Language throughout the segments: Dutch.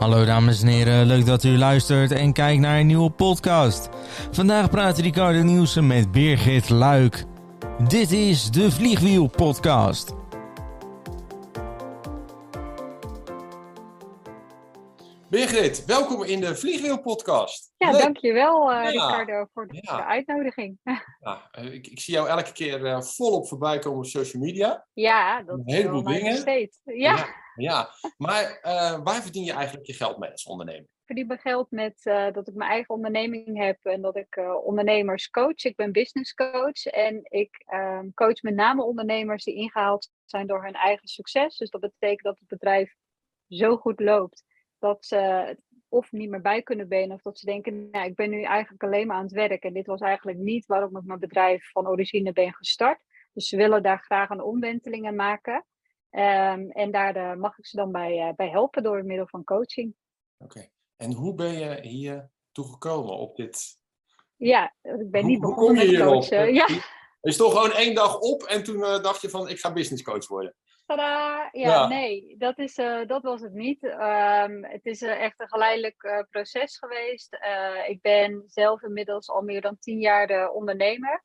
Hallo dames en heren, leuk dat u luistert en kijkt naar een nieuwe podcast. Vandaag praat Ricardo Nielsen met Birgit Luik. Dit is de Vliegwiel Podcast. Birgit, welkom in de Vliegwiel Podcast. Ja, Leuk. dankjewel uh, Ja. Ricardo voor de Ja. uitnodiging. Ja, eh, ik, ik zie jou elke keer eh, volop voorbij komen op social media. ja, dat Een is heleboel dingen. steeds. Ja, ja. Maar eh, waar verdien je eigenlijk je geld mee als ondernemer? ik verdien mijn geld met eh, dat ik mijn eigen onderneming heb en dat ik eh, ondernemers coach. Ik ben business coach en ik ehm, coach met name ondernemers die ingehaald zijn door hun eigen succes. Dus dat betekent dat het bedrijf zo goed loopt dat ze het of niet meer bij kunnen benen of dat ze denken, nou, ik ben nu eigenlijk alleen maar aan het werk en dit was eigenlijk niet waarom ik mijn bedrijf van origine ben gestart. Dus ze willen daar graag een omwenteling in maken. Ehm, en daar eh, mag ik ze dan bij, eh, bij helpen door middel van coaching. Oké. En hoe ben je hier toegekomen op dit? Ja, ik ben Hoe- niet hoe begonnen kom je met hierop? coachen. Ja, Is toch gewoon één dag op en toen eh, dacht je van ik ga business coach worden? Tadaa! Ja, Ja. nee, dat, is, eh, dat was het niet. Ehm, het is eh, echt een geleidelijk eh, proces geweest. Ik ben zelf inmiddels al meer dan tien jaar de ondernemer.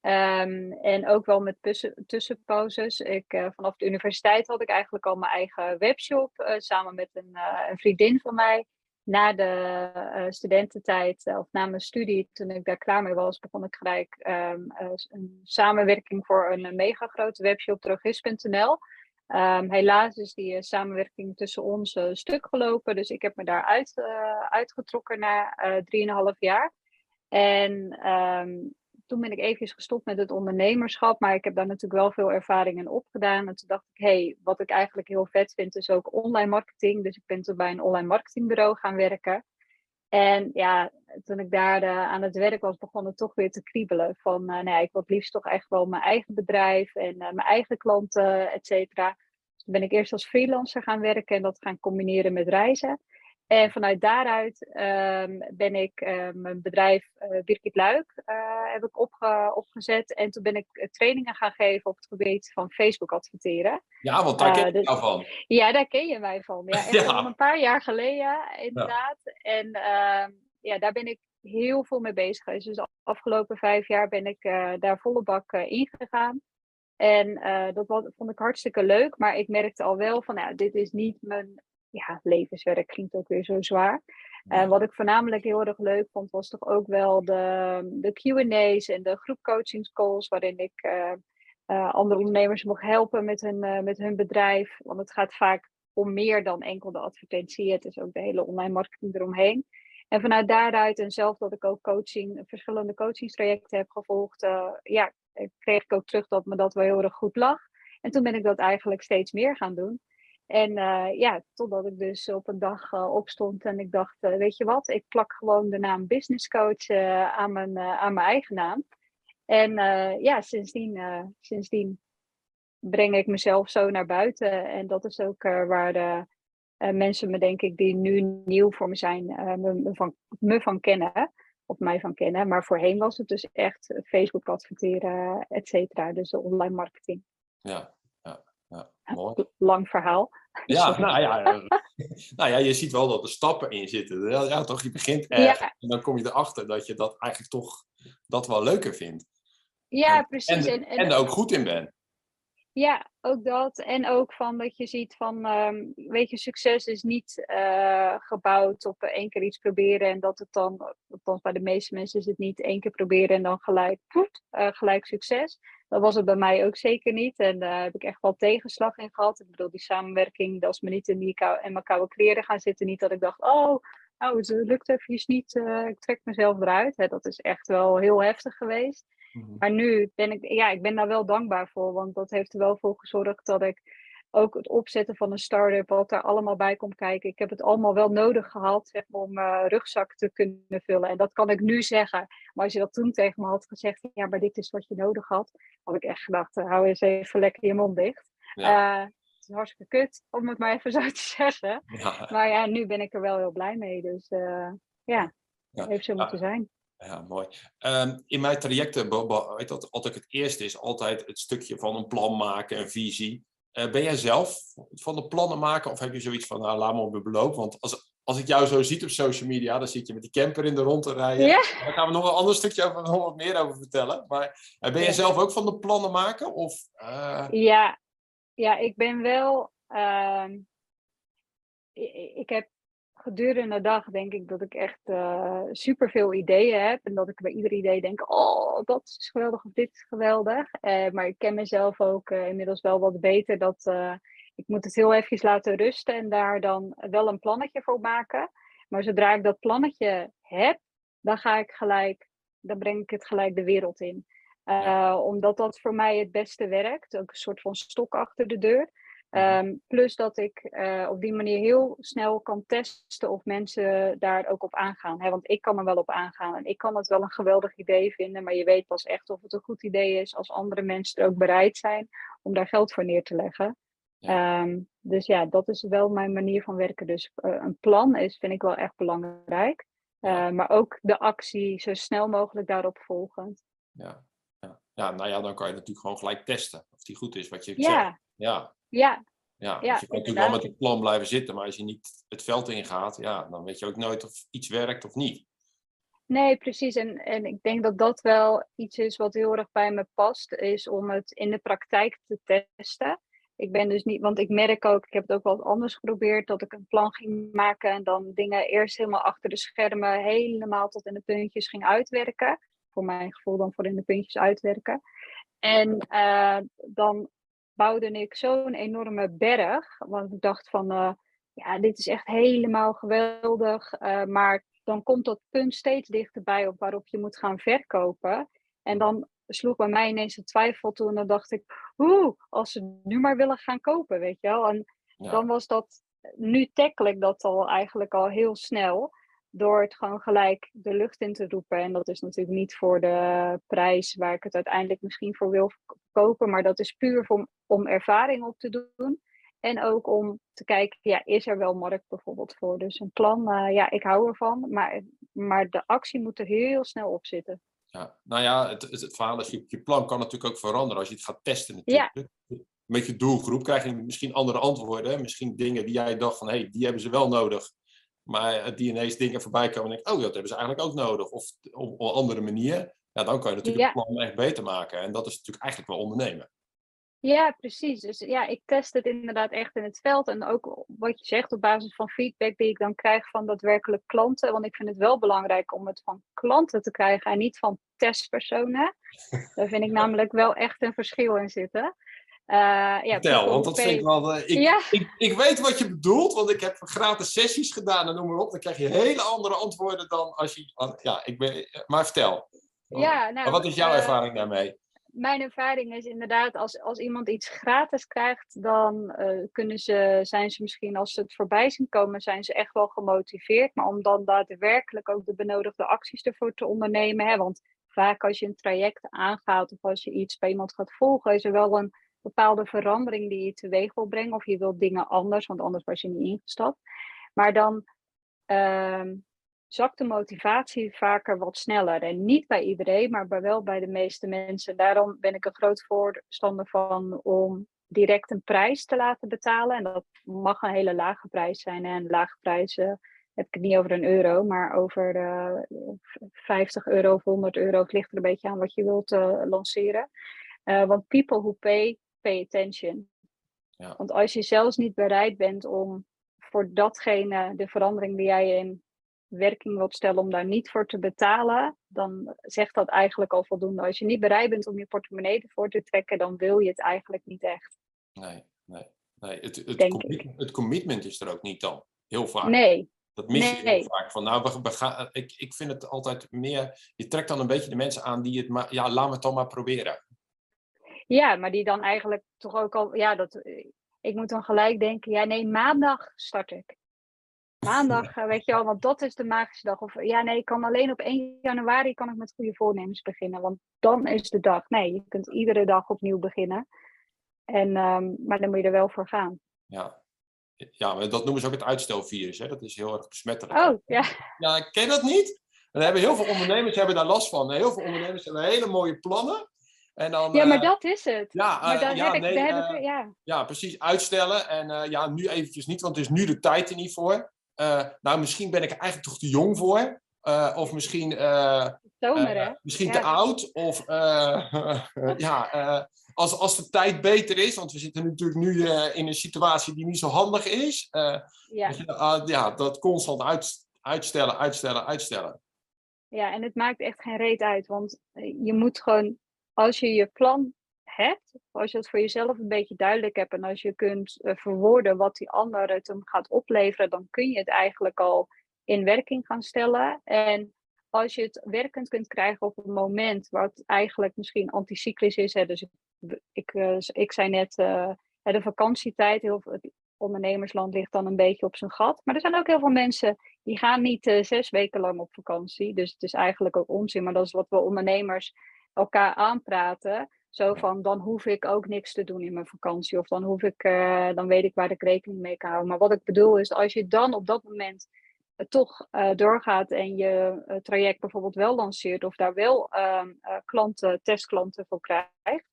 Ehm, en ook wel met tussen, tussenpauzes. Ik, vanaf de universiteit had ik eigenlijk al mijn eigen webshop. samen met een, een vriendin van mij. Na de studententijd, of na mijn studie, toen ik daar klaar mee was, begon ik gelijk ehm, eh, een samenwerking voor een, mega grote webshop, drogist.nl. Ehm, helaas is die eh, samenwerking tussen ons eh, stuk gelopen. Dus ik heb me daar uit, eh, uitgetrokken na drieënhalf jaar. En ehm, toen ben ik even gestopt met het ondernemerschap. Maar ik heb daar natuurlijk wel veel ervaring in opgedaan. En toen dacht ik, hé, hey, wat ik eigenlijk heel vet vind, is ook online marketing. Dus ik ben toen bij een online marketingbureau gaan werken. En ja, toen ik daar eh, aan het werk was, begon het toch weer te kriebelen. Van, eh, nou ja, ik wil het liefst toch echt wel mijn eigen bedrijf en eh, mijn eigen klanten, et cetera. Dus toen ben ik eerst als freelancer gaan werken en dat gaan combineren met reizen. En vanuit daaruit ehm, ben ik eh, mijn bedrijf eh Birgit Luik eh, heb ik opge- opgezet. En toen ben ik eh, trainingen gaan geven op het gebied van Facebook adverteren. Ja, want daar ken ik dus- jou van. Ja, daar ken je mij van. Ja, echt Ja. al een paar jaar geleden, inderdaad. En ehm, ja, daar ben ik heel veel mee bezig geweest. Dus de afgelopen vijf jaar ben ik daar volle bak eh, ingegaan. En dat vond ik hartstikke leuk. Maar ik merkte al wel van, nou, dit is niet mijn ja, levenswerk. Klinkt ook weer zo zwaar. En wat ik voornamelijk heel erg leuk vond, was toch ook wel de, de QA's en de groepcoachingscalls, waarin ik eh, eh, andere ondernemers mocht helpen met hun, eh, met hun bedrijf. Want het gaat vaak om meer dan enkel de advertentie. Het is ook de hele online marketing eromheen. En vanuit daaruit, en zelf dat ik ook coaching, verschillende coachingstrajecten heb gevolgd, ja, kreeg ik ook terug dat me dat wel heel erg goed lag. En toen ben ik dat eigenlijk steeds meer gaan doen. En eh, ja, totdat ik dus op een dag eh, opstond en ik dacht, eh, weet je wat, ik plak gewoon de naam business coach aan, mijn, aan mijn eigen naam. En ja, sindsdien, sindsdien breng ik mezelf zo naar buiten. En dat is ook waar de mensen me, denk ik, die nu nieuw voor me zijn, me, me van, me van kennen. Of mij van kennen. Maar voorheen was het dus echt Facebook adverteren, et cetera. Dus de online marketing. Ja, ja, ja. mooi. Lang verhaal. Ja, nou ja, eh, nou ja, je ziet wel dat er stappen in zitten. Ja, ja, toch, je begint erg Ja. en dan kom je erachter dat je dat eigenlijk toch dat wel leuker vindt. Ja, En, precies. En, en, en er ook goed in bent. Ja, ook dat. En ook van dat je ziet van, ehm, weet je, succes is niet eh, gebouwd op één keer iets proberen en dat het dan, althans bij de meeste mensen is het niet één keer proberen en dan gelijk, poet, eh, gelijk succes. Dat was het bij mij ook zeker niet en daar heb ik echt wel tegenslag in gehad. Ik bedoel, die samenwerking, dat is me niet in, die kou in mijn koude kleren gaan zitten. Niet dat ik dacht, oh, nou, het lukt even niet, eh, ik trek mezelf eruit. Hè, dat is echt wel heel heftig geweest. Maar nu ben ik, ja, ik ben daar wel dankbaar voor, want dat heeft er wel voor gezorgd dat ik ook het opzetten van een start-up, wat daar allemaal bij komt kijken. Ik heb het allemaal wel nodig gehad zeg maar, om mijn rugzak te kunnen vullen. En dat kan ik nu zeggen. Maar als je dat toen tegen me had gezegd, ja, maar dit is wat je nodig had, had ik echt gedacht, eh, hou eens even lekker je mond dicht. Ja. Eh, het is hartstikke kut, om het maar even zo te zeggen. Ja, Maar ja, nu ben ik er wel heel blij mee. Dus eh, ja, Ja. heeft zo moeten zijn. ja, mooi. Ehm, in mijn trajecten, weet dat, ik het eerste is altijd het stukje van een plan maken, een visie. Eh, ben jij zelf van de plannen maken of heb je zoiets van, nou, laat me op mijn beloop? Want als, als ik jou zo zie op social media, dan zit je met die camper in de rond te rijden. Ja. Daar gaan we nog een ander stukje over, nog wat meer over vertellen. Maar eh, ben jij zelf ook van de plannen maken? Of, eh, Ja, ja, ik ben wel. ehm, ik heb gedurende de dag denk ik dat ik echt eh super veel ideeën heb. En dat ik bij ieder idee denk: oh, dat is geweldig of dit is geweldig. Eh, maar ik ken mezelf ook eh, inmiddels wel wat beter. Dat ik moet het heel even laten rusten en daar dan wel een plannetje voor maken. Maar zodra ik dat plannetje heb, dan ga ik gelijk, dan breng ik het gelijk de wereld in. Omdat dat voor mij het beste werkt. Ook een soort van stok achter de deur. Ehm, plus dat ik eh, op die manier heel snel kan testen of mensen daar ook op aangaan. Hè? Want ik kan er wel op aangaan en ik kan het wel een geweldig idee vinden. Maar je weet pas echt of het een goed idee is als andere mensen er ook bereid zijn om daar geld voor neer te leggen. Ehm, dus ja, dat is wel mijn manier van werken. Dus eh, een plan is, vind ik wel echt belangrijk. Ja. Eh, maar ook de actie zo snel mogelijk daarop volgend. ja, ja. ja, nou ja, dan kan je natuurlijk gewoon gelijk testen of die goed is wat je zegt. Ja, Ja, ja, dus je kan natuurlijk wel met een plan blijven zitten, maar als je niet het veld ingaat, ja, dan weet je ook nooit of iets werkt of niet. Nee, precies. En, en ik denk dat dat wel iets is wat heel erg bij me past, is om het in de praktijk te testen. Ik ben dus niet, want ik merk ook, ik heb het ook wel anders geprobeerd, dat ik een plan ging maken en dan dingen eerst helemaal achter de schermen, helemaal tot in de puntjes ging uitwerken. Voor mijn gevoel dan voor in de puntjes uitwerken. En eh, dan bouwde ik zo'n enorme berg, want ik dacht van, eh, ja, dit is echt helemaal geweldig, eh, maar dan komt dat punt steeds dichterbij op waarop je moet gaan verkopen. En dan sloeg bij mij ineens een twijfel toe en dan dacht ik, oeh, als ze nu maar willen gaan kopen, weet je wel. En Ja. dan was dat, nu tackle ik dat al eigenlijk al heel snel. Door het gewoon gelijk de lucht in te roepen. En dat is natuurlijk niet voor de prijs waar ik het uiteindelijk misschien voor wil kopen. Maar dat is puur om, om ervaring op te doen. En ook om te kijken, ja, is er wel markt bijvoorbeeld voor? Dus een plan, eh, ja, ik hou ervan. Maar, maar de actie moet er heel snel op zitten. Ja, nou ja, het, het, het verhaal is, je, je plan kan natuurlijk ook veranderen als je het gaat testen natuurlijk. Met je doelgroep krijg je misschien andere antwoorden. Misschien dingen die jij dacht van, hé, hey, die hebben ze wel nodig. Maar die ineens dingen voorbij komen en denk oh, dat hebben ze eigenlijk ook nodig. Of op, op een andere manier. Ja, dan kan je natuurlijk Ja. het plan echt beter maken. En dat is natuurlijk eigenlijk wel ondernemen. Ja, precies. Dus ja, ik test het inderdaad echt in het veld. En ook wat je zegt op basis van feedback die ik dan krijg van daadwerkelijk klanten. Want ik vind het wel belangrijk om het van klanten te krijgen en niet van testpersonen. Daar vind ik namelijk wel echt een verschil in zitten. Eh, ja, Vertel, want dat vind ik wel... eh, ik, Ja. ik, ik weet wat je bedoelt, want ik heb gratis sessies gedaan en noem maar op. Dan krijg je hele andere antwoorden dan als je... Ja, ik ben... Maar vertel. Ja, nou, wat is jouw eh, ervaring daarmee? mijn ervaring is inderdaad, als, als iemand iets gratis krijgt, dan kunnen ze, zijn ze misschien, als ze het voorbij zien komen, zijn ze echt wel gemotiveerd. Maar om dan daadwerkelijk ook de benodigde acties ervoor te ondernemen. Hè, want vaak als je een traject aangaat of als je iets bij iemand gaat volgen, is er wel een bepaalde verandering die je teweeg wil brengen. Of je wilt dingen anders, want anders was je niet ingestapt. Maar dan ehm, zakt de motivatie vaker wat sneller. En niet bij iedereen, maar wel bij de meeste mensen. Daarom ben ik een groot voorstander van om direct een prijs te laten betalen. En dat mag een hele lage prijs zijn. En lage prijzen heb ik het niet over een euro, maar over eh, 50 euro of 100 euro. Het ligt er een beetje aan wat je wilt eh, lanceren. Eh, want people who pay, pay attention. Ja. Want als je zelfs niet bereid bent om voor datgene, de verandering die jij in werking wilt stellen, om daar niet voor te betalen, dan zegt dat eigenlijk al voldoende. Als je niet bereid bent om je portemonnee ervoor te trekken, dan wil je het eigenlijk niet echt. Nee, nee, nee. Het, het, Denk commit- het commitment is er ook niet dan. Heel vaak. Nee, Dat mis je Nee. heel vaak. Van, nou, we, we gaan, ik, ik vind het altijd meer... Je trekt dan een beetje de mensen aan die het maar... Ja, laat me het dan maar proberen. Ja, maar die dan eigenlijk toch ook al, ja, dat, ik moet dan gelijk denken, ja nee, maandag start ik. Maandag, eh, weet je wel, want dat is de magische dag. Of ja, nee, ik kan alleen op 1 januari kan ik met goede voornemens beginnen. Want dan is de dag. Nee, je kunt iedere dag opnieuw beginnen. En, ehm, maar dan moet je er wel voor gaan. Ja. Ja, maar dat noemen ze ook het uitstelvirus. Hè? Dat is heel erg besmettelijk. Oh, ja. Ja, ken je dat niet? En hebben heel veel ondernemers hebben daar last van. Heel veel ondernemers hebben hele mooie plannen. En dan, ja, maar eh, dat is het. Ja, maar eh, ja, heb ik, nee, daar heb eh, ik, ja. ja, precies. Uitstellen. En ja, nu eventjes niet, want het is nu de tijd er niet voor. Nou, misschien ben ik er eigenlijk toch te jong voor. Of misschien, Zomer, hè? misschien Ja. te oud. Of ja, als, als de tijd beter is. Want we zitten natuurlijk nu in een situatie die niet zo handig is. Ja. ah, ja, dat constant uit, uitstellen, uitstellen, uitstellen. Ja, en het maakt echt geen reet uit. Want je moet gewoon, als je je plan hebt, als je het voor jezelf een beetje duidelijk hebt en als je kunt eh, verwoorden wat die ander het hem gaat opleveren, dan kun je het eigenlijk al in werking gaan stellen. En als je het werkend kunt krijgen op een moment wat eigenlijk misschien anticyclisch is. Hè, dus ik, ik, eh, ik zei net, eh, de vakantietijd, heel het ondernemersland ligt dan een beetje op zijn gat. Maar er zijn ook heel veel mensen die gaan niet zes weken lang op vakantie. Dus het is eigenlijk ook onzin. Maar dat is wat we ondernemers elkaar aanpraten. Zo van, dan hoef ik ook niks te doen in mijn vakantie. Of dan hoef ik, eh, dan weet ik waar ik rekening mee kan houden. Maar wat ik bedoel is, als je dan op dat moment eh, toch eh, doorgaat en je traject bijvoorbeeld wel lanceert. Of daar wel ehm, eh, klanten, testklanten voor krijgt.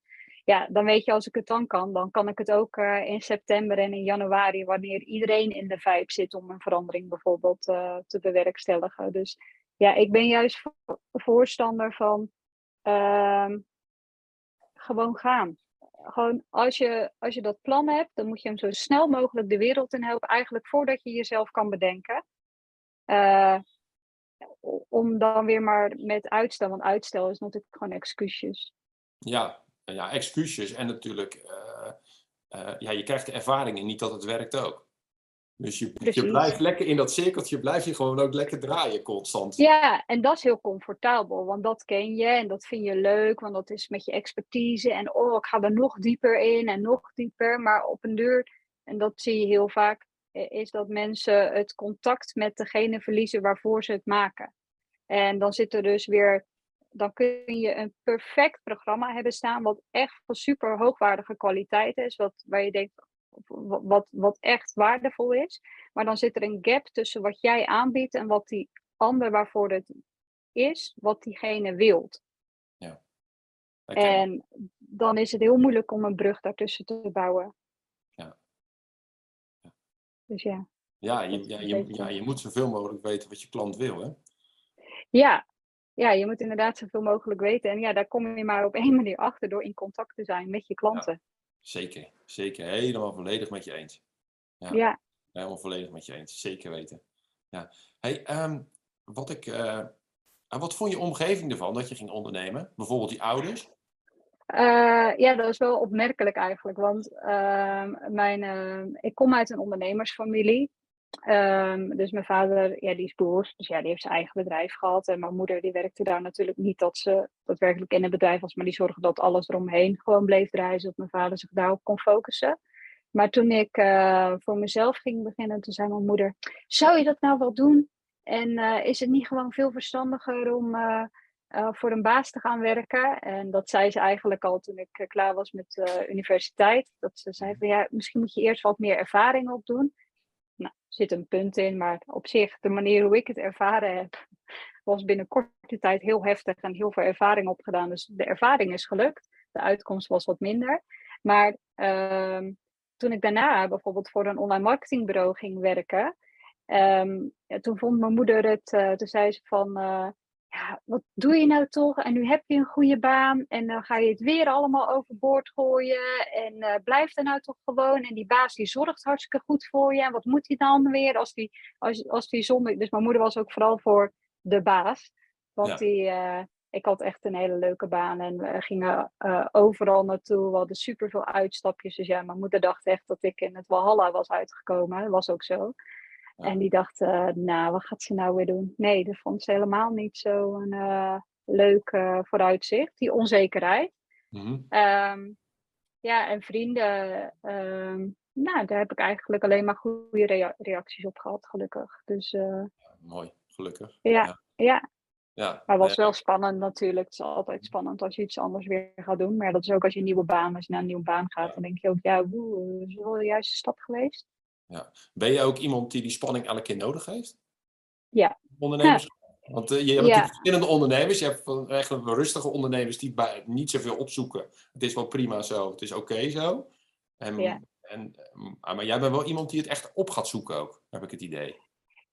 Ja, dan weet je, als ik het dan kan, dan kan ik het ook in september en in januari, wanneer iedereen in de vibe zit om een verandering bijvoorbeeld te bewerkstelligen. Dus ja, ik ben juist vo- voorstander van ehm, gewoon gaan. Gewoon als je, als je dat plan hebt, dan moet je hem zo snel mogelijk de wereld in helpen. Eigenlijk voordat je jezelf kan bedenken. Eh, om dan weer maar met uitstel, want uitstel is natuurlijk gewoon excuusjes. Ja, ja excuusjes. En natuurlijk, eh, eh, ja, je krijgt de ervaring en niet dat het werkt ook. Dus je, blijft lekker in dat cirkeltje, blijf je gewoon ook lekker draaien constant. Ja, en dat is heel comfortabel, want dat ken je en dat vind je leuk, want dat is met je expertise. En oh, ik ga er nog dieper in en nog dieper. Maar op een deur, en dat zie je heel vaak, eh, is dat mensen het contact met degene verliezen waarvoor ze het maken. En dan zit er dus weer, dan kun je een perfect programma hebben staan, wat echt van super hoogwaardige kwaliteit is, wat, waar je denkt, wat, wat, echt waardevol is. Maar dan zit er een gap tussen wat jij aanbiedt en wat die ander waarvoor het is, wat diegene wilt. Herkenbaar. En dan is het heel moeilijk om een brug daartussen te bouwen. Ja. Ja. Dus ja. Ja, je, ja, je, ja, je moet zoveel mogelijk weten wat je klant wil. Hè? Ja. ja, je moet inderdaad zoveel mogelijk weten. En ja, daar kom je maar op één manier achter door in contact te zijn met je klanten. Zeker, zeker. Helemaal volledig met je eens. Ja. Ja, Helemaal volledig met je eens. Zeker weten. Ja. Hey, ehm, wat, ik, eh, wat vond je omgeving ervan dat je ging ondernemen? Bijvoorbeeld die ouders? Eh, ja, dat is wel opmerkelijk eigenlijk. Want ehm, mijn, ehm, ik kom uit een ondernemersfamilie. Ehm, dus mijn vader, ja, die is boer. Dus ja, die heeft zijn eigen bedrijf gehad. En mijn moeder, die werkte daar natuurlijk niet dat ze daadwerkelijk in het bedrijf was. Maar die zorgde dat alles eromheen gewoon bleef draaien. Zodat mijn vader zich daarop kon focussen. Maar toen ik eh, voor mezelf ging beginnen, toen zei mijn moeder... Zou je dat nou wel doen? En eh, is het niet gewoon veel verstandiger om... eh, voor een baas te gaan werken. En dat zei ze eigenlijk al toen ik klaar was met de universiteit. Dat ze zei ja, misschien moet je eerst wat meer ervaring opdoen. Nou, zit een punt in, maar op zich, de manier hoe ik het ervaren heb, was binnen korte tijd heel heftig en heel veel ervaring opgedaan. Dus de ervaring is gelukt. De uitkomst was wat minder. Maar ehm, toen ik daarna bijvoorbeeld voor een online marketingbureau ging werken, ehm, ja, toen vond mijn moeder het, eh, toen zei ze van, eh, ja, wat doe je nou toch? En nu heb je een goede baan en dan ga je het weer allemaal overboord gooien. En eh, blijf er nou toch gewoon. En die baas die zorgt hartstikke goed voor je. En wat moet hij dan weer als die, als, als die zonder... Dus mijn moeder was ook vooral voor de baas. Want Ja. die, eh, ik had echt een hele leuke baan en we gingen eh, overal naartoe. We hadden super veel uitstapjes. Dus ja, mijn moeder dacht echt dat ik in het Walhalla was uitgekomen. Dat was ook zo. En die dacht, eh, nou, wat gaat ze nou weer doen? Nee, dat vond ze helemaal niet zo'n eh leuk eh, vooruitzicht. Die onzekerheid. Mhm. Ehm, ja, en vrienden, ehm, nou, daar heb ik eigenlijk alleen maar goede rea- reacties op gehad, gelukkig. Dus Mooi, gelukkig. Ja. ja. ja, Ja, maar het was wel spannend natuurlijk. Het is altijd spannend als je iets anders weer gaat doen. Maar dat is ook als je een nieuwe baan, als je naar een nieuwe baan gaat, Ja. dan denk je ook, ja, woe, is wel de juiste stap geweest. Ben je ook iemand die die spanning elke keer nodig heeft? Ja. Ondernemers? Want je hebt ja. natuurlijk verschillende ondernemers. Je hebt echt rustige ondernemers die bij niet zoveel opzoeken. Het is wel prima zo, het is oké zo. En, ja. en, maar jij bent wel iemand die het echt op gaat zoeken ook, heb ik het idee.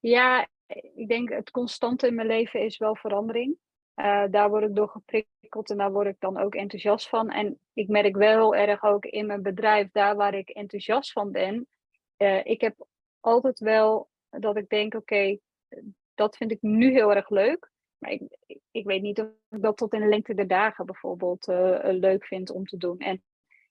Ja, ik denk het constante in mijn leven is wel verandering. Uh, daar word ik door geprikkeld en daar word ik dan ook enthousiast van. En ik merk wel heel erg ook in mijn bedrijf, daar waar ik enthousiast van ben. Uh, ik heb altijd wel dat ik denk, oké, dat vind ik nu heel erg leuk. Maar ik, ik weet niet of ik dat tot in de lengte der dagen bijvoorbeeld uh, leuk vind om te doen. En,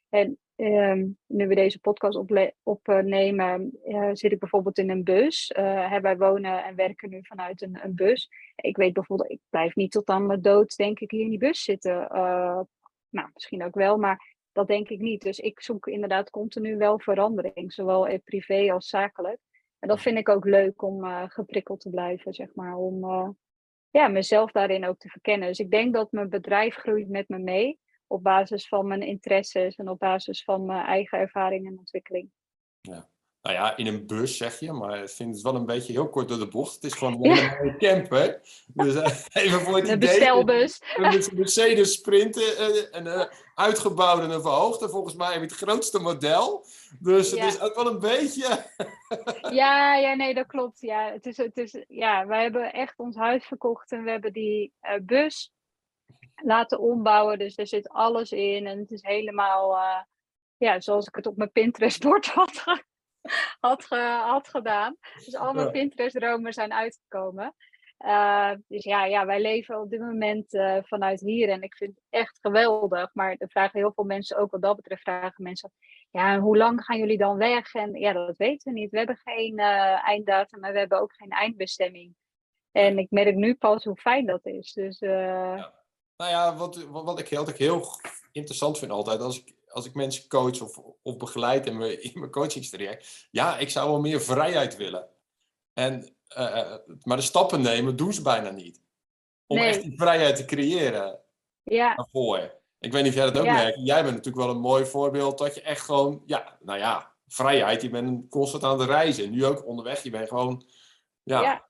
en Ehm, nu we deze podcast opnemen, uh, zit ik bijvoorbeeld in een bus. Uh, wij wonen en werken nu vanuit een, een, bus. Ik weet bijvoorbeeld, ik blijf niet tot aan mijn dood, denk ik, hier in die bus zitten. Nou, misschien ook wel, maar dat denk ik niet. Dus ik zoek inderdaad continu wel verandering, zowel privé als zakelijk. En dat vind ik ook leuk om geprikkeld te blijven, zeg maar, om ja, mezelf daarin ook te verkennen. Dus ik denk dat mijn bedrijf groeit met me mee op basis van mijn interesses en op basis van mijn eigen ervaring en ontwikkeling. Ja. Nou ja, in een bus zeg je, maar ik vind het wel een beetje heel kort door de bocht. Het is gewoon een ja. mooie camper. Dus uh, even voor het een idee. bestelbus. Een Mercedes Sprinter, uh, een uh, uitgebouwde en een verhoogde. Volgens mij heb je het grootste model. Dus het is ook wel een beetje... ja, ja, nee, dat klopt. Ja, het is, het is, ja, wij hebben echt ons huis verkocht en we hebben die bus laten ombouwen. Dus er zit alles in en het is helemaal ja, zoals ik het op mijn Pinterest-bord had, had, had gedaan. Dus al mijn ja. Pinterest-dromen zijn uitgekomen. Uh, dus ja, ja, wij leven op dit moment uh, vanuit hier en ik vind het echt geweldig. Maar er vragen heel veel mensen ook wat dat betreft, vragen mensen, ja, hoe lang gaan jullie dan weg? En ja, dat weten we niet. We hebben geen einddatum en we hebben ook geen eindbestemming. En ik merk nu pas hoe fijn dat is. Dus ja. Nou ja, wat, wat, ik, wat ik heel interessant vind altijd, als ik, als ik mensen coach of, of begeleid in mijn, in mijn coachingstraject, ja, ik zou wel meer vrijheid willen. En, uh, maar de stappen nemen doen ze bijna niet. Om echt die vrijheid te creëren. Ja. Daarvoor. Ik weet niet of jij dat ook merkt. Jij bent natuurlijk wel een mooi voorbeeld dat je echt gewoon, ja, nou ja, vrijheid. Je bent constant aan het reizen. Nu ook onderweg. Je bent gewoon, ja, ja.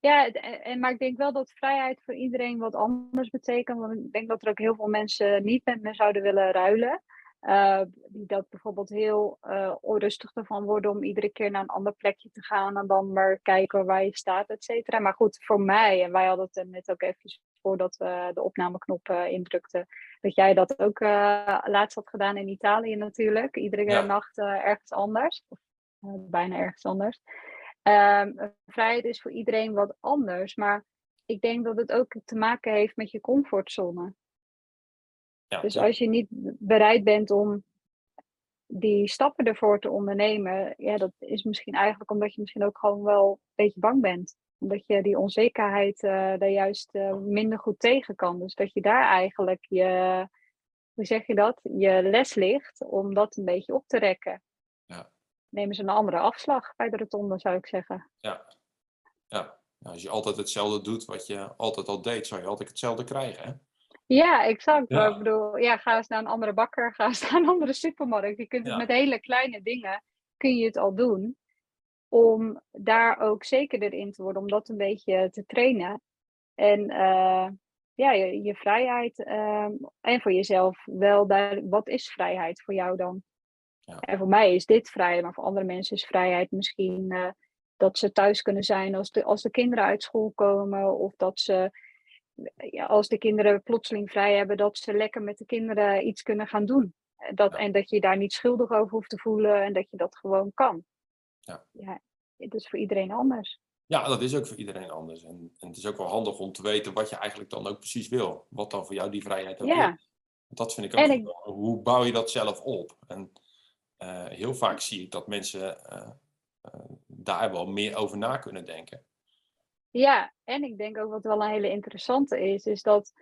Ja, en, maar ik denk wel dat vrijheid voor iedereen wat anders betekent. Want ik denk dat er ook heel veel mensen niet met me zouden willen ruilen. Uh, die dat bijvoorbeeld heel uh, onrustig ervan worden om iedere keer naar een ander plekje te gaan en dan maar kijken waar je staat, et cetera. Maar goed, voor mij, en wij hadden het net ook even voordat we de opnameknop uh, indrukten, dat jij dat ook laatst had gedaan in Italië natuurlijk. Iedere ja. nacht ergens anders, of bijna ergens anders. Um, vrijheid is voor iedereen wat anders, maar ik denk dat het ook te maken heeft met je comfortzone. Ja, dus als je niet bereid bent om die stappen ervoor te ondernemen, ja, dat is misschien eigenlijk omdat je misschien ook gewoon wel een beetje bang bent. Omdat je die onzekerheid uh, daar juist uh, minder goed tegen kan. Dus dat je daar eigenlijk je, hoe zeg je dat, je les ligt om dat een beetje op te rekken nemen ze een andere afslag bij de rotonde, zou ik zeggen. Ja, ja. als je altijd hetzelfde doet wat je altijd al deed, zou je altijd hetzelfde krijgen, hè? Ja, exact. Ja. Ik bedoel, ja, ga eens naar een andere bakker, ga eens naar een andere supermarkt. Je kunt het met hele kleine dingen, kun je het al doen. Om daar ook zekerder in te worden, om dat een beetje te trainen. En uh, ja, je, je vrijheid uh, en voor jezelf wel daar, wat is vrijheid voor jou dan? Ja. En voor mij is dit vrijheid, maar voor andere mensen is vrijheid misschien uh, dat ze thuis kunnen zijn als de, als de kinderen uit school komen. Of dat ze, ja, als de kinderen plotseling vrij hebben, dat ze lekker met de kinderen iets kunnen gaan doen. Dat, ja. En dat je daar niet schuldig over hoeft te voelen en dat je dat gewoon kan. Ja. ja het is voor iedereen anders. Ja, dat is ook voor iedereen anders. En, en, het is ook wel handig om te weten wat je eigenlijk dan ook precies wil. Wat dan voor jou die vrijheid ook ja. is. Dat vind ik ook. Ik... Hoe bouw je dat zelf op? En uh, heel vaak zie ik dat mensen uh, uh, daar wel meer over na kunnen denken. Ja, en ik denk ook wat wel een hele interessante is, is dat,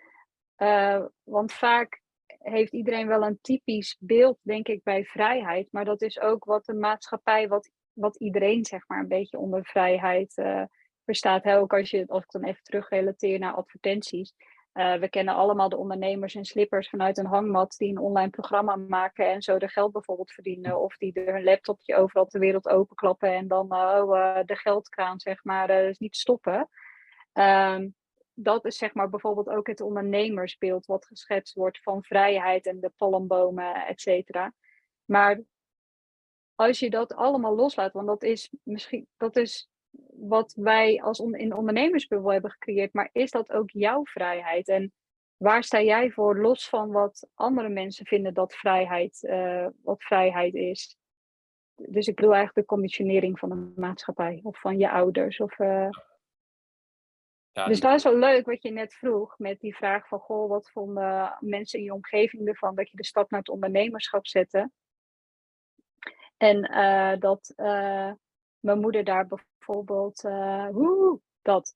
want vaak heeft iedereen wel een typisch beeld, denk ik, bij vrijheid, maar dat is ook wat de maatschappij, wat, wat iedereen zeg maar een beetje onder vrijheid verstaat. Hè? Ook als, je, als ik dan even terug relateer naar advertenties, uh, we kennen allemaal de ondernemers en slippers vanuit een hangmat die een online programma maken en zo er geld bijvoorbeeld verdienen. Of die hun laptopje overal ter wereld openklappen en dan uh, oh, uh, de geldkraan zeg maar dus niet stoppen. Ehm, dat is zeg maar bijvoorbeeld ook het ondernemersbeeld wat geschetst wordt van vrijheid en de palmbomen, et cetera. Maar als je dat allemaal loslaat, want dat is misschien dat is wat wij als on in ondernemersbubbel hebben gecreëerd, maar is dat ook jouw vrijheid? En waar sta jij voor, los van wat andere mensen vinden dat vrijheid, uh, wat vrijheid is? Dus ik bedoel eigenlijk de conditionering van de maatschappij of van je ouders. Of, uh... ja, dus dat is wel leuk wat je net vroeg met die vraag van, goh, wat vonden mensen in je omgeving ervan dat je de stap naar het ondernemerschap zette? En uh, dat mijn moeder daar bijvoorbeeld, woe, dat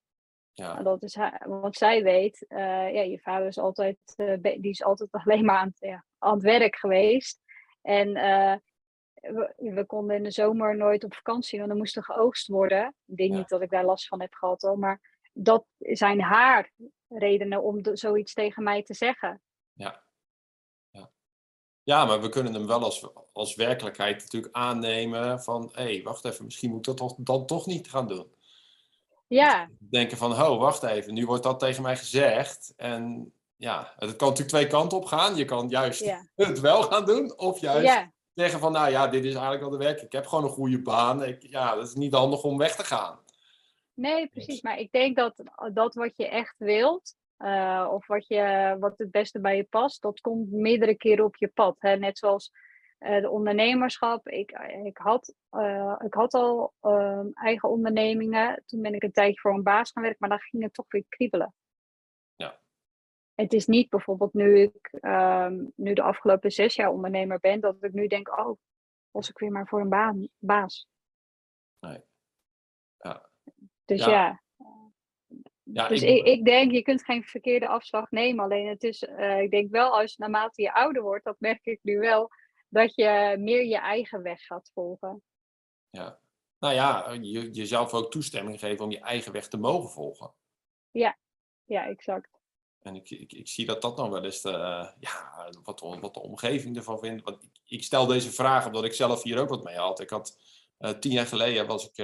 ja. Dat is haar, want zij weet, uh, ja, je vader is altijd, uh, die is altijd alleen maar aan het, ja, aan het werk geweest. En uh, we, we, konden in de zomer nooit op vakantie, want dan moest er geoogst worden. Ik denk niet dat ik daar last van heb gehad hoor, maar dat zijn haar redenen om de, zoiets tegen mij te zeggen. Ja. Ja, maar we kunnen hem wel als, als werkelijkheid natuurlijk aannemen van, hé, hey, wacht even, misschien moet ik dat dan toch niet gaan doen. Ja. Denken van, ho, wacht even, nu wordt dat tegen mij gezegd. En ja, het kan natuurlijk twee kanten op gaan. Je kan juist het wel gaan doen, of juist zeggen van, nou ja, dit is eigenlijk wel de werk. Ik heb gewoon een goede baan. Ik, ja, dat is niet handig om weg te gaan. Nee, precies. Maar ik denk dat dat wat je echt wilt, uh, of wat, je, wat het beste bij je past, dat komt meerdere keren op je pad. Hè? Net zoals uh, de ondernemerschap. Ik, ik, had, uh, ik had al uh, eigen ondernemingen. Toen ben ik een tijdje voor een baas gaan werken, maar dan ging het toch weer kriebelen. Ja. Het is niet bijvoorbeeld nu ik um, nu de afgelopen zes jaar ondernemer ben, dat ik nu denk, oh, was ik weer maar voor een baan, baas. Nee. Ja. Dus ja. ja. Ja, dus ik, ik, denk, je kunt geen verkeerde afslag nemen. Alleen het is, uh, ik denk wel, als naarmate je ouder wordt, dat merk ik nu wel, dat je meer je eigen weg gaat volgen. Ja, nou ja, je, jezelf ook toestemming geven om je eigen weg te mogen volgen. Ja, ja, exact. En ik, ik, ik zie dat dat nog wel eens, de, ja, wat, wat de omgeving ervan vindt. Want ik, ik, stel deze vraag omdat ik zelf hier ook wat mee had. Ik had uh, tien jaar geleden was ik,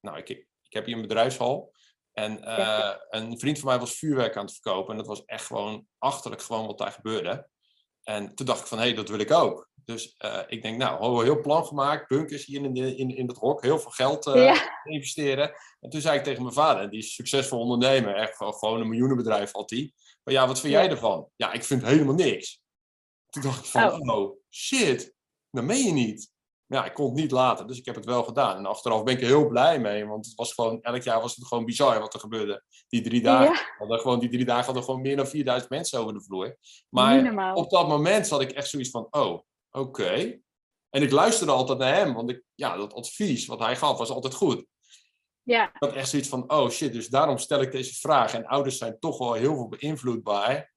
nou, ik, ik heb hier een bedrijfshal. En uh, een vriend van mij was vuurwerk aan het verkopen. En dat was echt gewoon achterlijk gewoon wat daar gebeurde. En toen dacht ik van, hé, hey, dat wil ik ook. Dus uh, ik denk, nou, heel plan gemaakt, bunkers hier in, de, in, in het hok, heel veel geld uh, investeren. En toen zei ik tegen mijn vader, die is succesvol ondernemer, echt gewoon een miljoenenbedrijf had hij. Maar ja, wat vind jij ervan? Ja, ik vind helemaal niks. Toen dacht ik van, oh, oh shit, dat meen je niet. Ja, ik kon het niet laten, dus ik heb het wel gedaan. En achteraf ben ik er heel blij mee, want het was gewoon, elk jaar was het gewoon bizar wat er gebeurde. Die drie dagen, ja. hadden gewoon, die drie dagen hadden gewoon meer dan 4000 mensen over de vloer. Maar op dat moment zat ik echt zoiets van, oh, oké. En ik luisterde altijd naar hem, want ik, ja, dat advies wat hij gaf was altijd goed. Ja. Ik had echt zoiets van, oh shit, dus daarom stel ik deze vraag. En ouders zijn toch wel heel veel beïnvloedbaar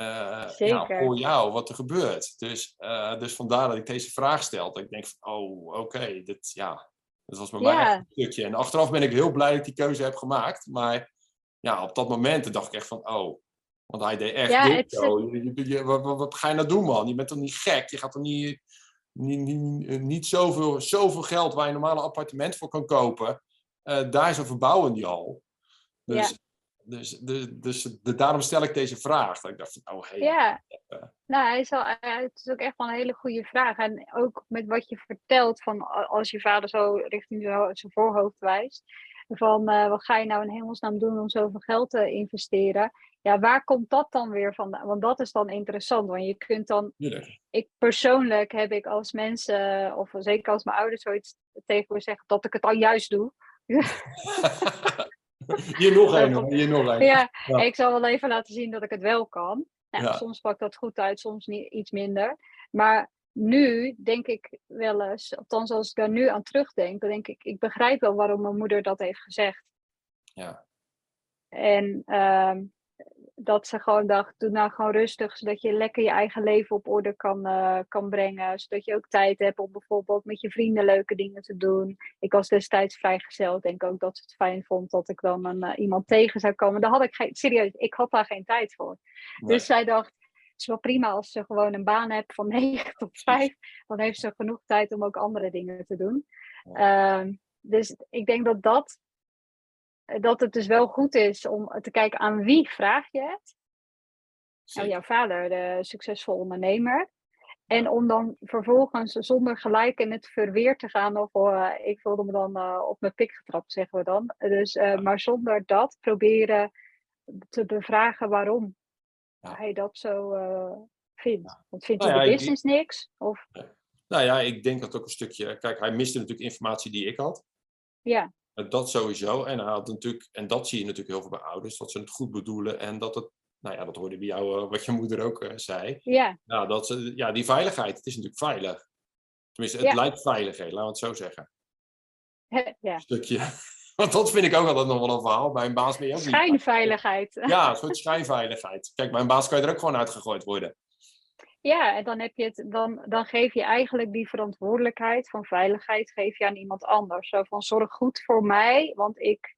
uh, ja, voor jou, wat er gebeurt. Dus, uh, dus vandaar dat ik deze vraag stel. Dat ik denk van, oh, oké, okay, dit, ja, dat was bij mij een stukje. En achteraf ben ik heel blij dat ik die keuze heb gemaakt. Maar ja, op dat moment dacht ik echt van, oh, want hij deed echt ja, dit zo. Je, je, wat, wat, ga je nou doen, man? Je bent toch niet gek? Je gaat toch niet, niet, niet, niet zoveel, zoveel geld waar je een normale appartement voor kan kopen. Uh, daar zo verbouwen die al. Dus. Dus, dus, dus, dus, daarom stel ik deze vraag. Dat ik dacht van, oh hey. Ja, uh, nou, hij is al, het is ook echt wel een hele goede vraag. En ook met wat je vertelt, van als je vader zo richting zijn voorhoofd wijst. Van uh, wat ga je nou in hemelsnaam doen om zoveel geld te investeren? ja, waar komt dat dan weer vandaan? Want dat is dan interessant, want je kunt dan... Ik persoonlijk heb ik als mensen, of zeker als mijn ouders zoiets tegen me zeggen, dat ik het al juist doe. hier nog een, hier nog een. Ja, ik zal wel even laten zien dat ik het wel kan. Nou, ja. Soms pakt dat goed uit, soms niet, iets minder. Maar nu denk ik wel eens, althans als ik daar nu aan terugdenk, dan denk ik, ik begrijp wel waarom mijn moeder dat heeft gezegd. Ja. En uh, dat ze gewoon dacht, doe nou gewoon rustig, zodat je lekker je eigen leven op orde kan, uh, kan brengen. Zodat je ook tijd hebt om bijvoorbeeld met je vrienden leuke dingen te doen. Ik was destijds vrijgezel. Ik denk ook dat ze het fijn vond dat ik dan een, uh, iemand tegen zou komen. Daar had ik geen, serieus, ik had daar geen tijd voor. Dus zij dacht, het is wel prima als ze gewoon een baan hebt van 9 tot 5. Dan heeft ze genoeg tijd om ook andere dingen te doen. Uh, dus ik denk dat dat dat het dus wel goed is om te kijken aan wie vraag je het. Nou, jouw vader, de succesvol ondernemer. En om dan vervolgens zonder gelijk in het verweer te gaan, of uh, ik voelde me dan uh, op mijn pik getrapt, zeggen we dan. Dus, uh, Maar zonder dat proberen te bevragen waarom ja. hij dat zo vindt. Want vindt nou, hij de business niks? Of... Nou ja, ik denk dat ook een stukje. Kijk, hij miste natuurlijk informatie die ik had. Ja. Dat sowieso. En hij had natuurlijk, en dat zie je natuurlijk heel veel bij ouders, dat ze het goed bedoelen en dat het nou ja, dat hoorde bij jou, uh, wat je moeder ook uh, zei. Ja. Nou, dat, uh, ja, die veiligheid, het is natuurlijk veilig. Tenminste, het ja. lijkt veilig, laten we het zo zeggen. ja. Een stukje. Want dat vind ik ook altijd nog wel een verhaal. Bij een baas ben je ook Schijnveiligheid. Niet. Ja, een soort schijnveiligheid. Kijk, bij een baas kan je er ook gewoon uitgegooid worden. Ja, en dan, heb je het, dan, dan geef je eigenlijk die verantwoordelijkheid van veiligheid geef je aan iemand anders. Zo van zorg goed voor mij, want ik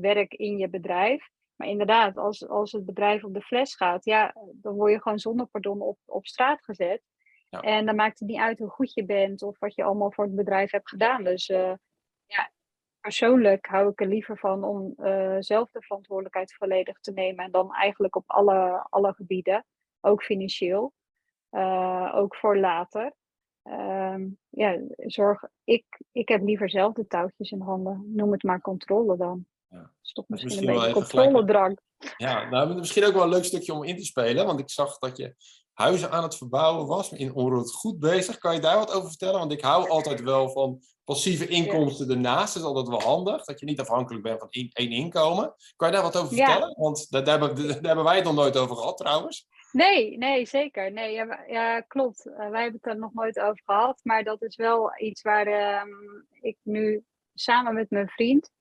werk in je bedrijf. Maar inderdaad, als, als het bedrijf op de fles gaat, ja, dan word je gewoon zonder pardon op, op straat gezet. Ja. En dan maakt het niet uit hoe goed je bent of wat je allemaal voor het bedrijf hebt gedaan. Dus uh, ja, persoonlijk hou ik er liever van om uh, zelf de verantwoordelijkheid volledig te nemen. En dan eigenlijk op alle, alle gebieden, ook financieel, uh, ook voor later. Um, ja, zorg, ik, ik heb liever zelf de touwtjes in handen. Noem het maar controle dan. Ja. is toch misschien, misschien een beetje controledrang. Ja, nou, misschien ook wel een leuk stukje om in te spelen. Want ik zag dat je huizen aan het verbouwen was. In onroerend goed bezig. Kan je daar wat over vertellen? Want ik hou altijd wel van passieve inkomsten ja. ernaast. Dat is altijd wel handig. Dat je niet afhankelijk bent van één inkomen. Kan je daar wat over vertellen? Want daar, daar, hebben, daar, hebben wij het nog nooit over gehad trouwens. Nee, nee, zeker. Nee, ja, ja klopt. Uh, wij hebben het er nog nooit over gehad. Maar dat is wel iets waar uh, ik nu samen met mijn vriend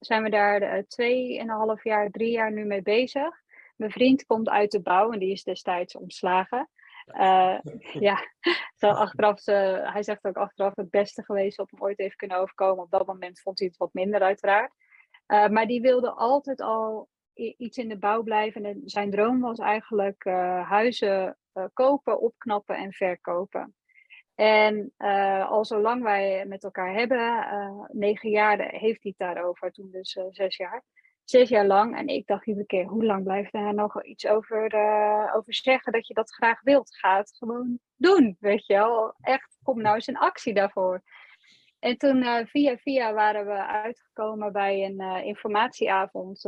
zijn we daar uh, tweeënhalf jaar, drie jaar nu mee bezig. Mijn vriend komt uit de bouw en die is destijds ontslagen. Uh, ja, zo achteraf, uh, hij zegt ook achteraf het beste geweest wat hem ooit heeft kunnen overkomen. Op dat moment vond hij het wat minder uiteraard. Uh, maar die wilde altijd al iets in de bouw blijven. En zijn droom was eigenlijk huizen kopen, opknappen en verkopen. En uh, al zolang wij met elkaar hebben, negen jaar, heeft hij het daarover, toen dus zes jaar. Zes jaar lang. En ik dacht iedere keer, hoe lang blijft hij nog iets over, over zeggen dat je dat graag wilt? Ga het gewoon doen, weet je wel. Echt, kom nou eens in actie daarvoor. En toen via via waren we uitgekomen bij een informatieavond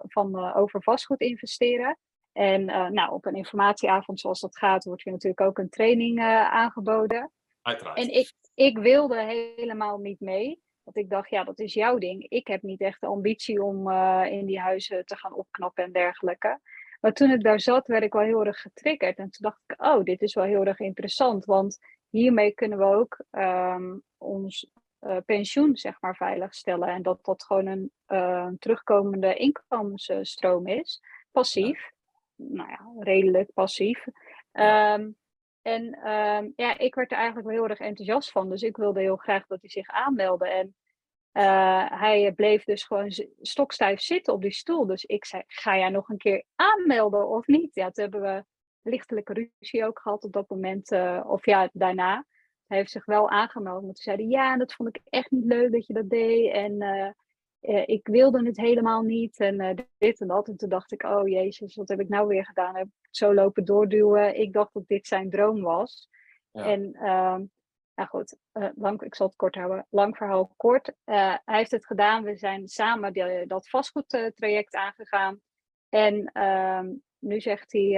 van, over vastgoed investeren. En nou, op een informatieavond zoals dat gaat, wordt je natuurlijk ook een training aangeboden. Uiteraard. En ik, ik wilde helemaal niet mee. Want ik dacht, ja, dat is jouw ding. Ik heb niet echt de ambitie om in die huizen te gaan opknappen en dergelijke. Maar toen ik daar zat, werd ik wel heel erg getriggerd. En toen dacht ik, oh, dit is wel heel erg interessant. Want hiermee kunnen we ook um, ons pensioen, zeg maar, veiligstellen. En dat dat gewoon een terugkomende inkomensstroom is. Passief. Nou ja, redelijk passief. Um, en um, ja, ik werd er eigenlijk wel heel erg enthousiast van. Dus ik wilde heel graag dat hij zich aanmeldde. En uh, hij bleef dus gewoon stokstijf zitten op die stoel. Dus ik zei, ga jij nog een keer aanmelden of niet? Ja, toen hebben we lichtelijke ruzie ook gehad op dat moment. Uh, of ja, daarna. Hij heeft zich wel aangemeld. Maar toen zei hij, ja, dat vond ik echt niet leuk dat je dat deed. En uh, uh, ik wilde het helemaal niet en dit en dat. En toen dacht ik, oh jezus, wat heb ik nou weer gedaan? Heb ik zo lopen doorduwen. Ik dacht dat dit zijn droom was. Ja. En uh, nou goed, uh, lang, ik zal het kort houden. Lang verhaal kort. hij heeft het gedaan. We zijn samen dat vastgoedtraject aangegaan. En ehm, nu zegt hij,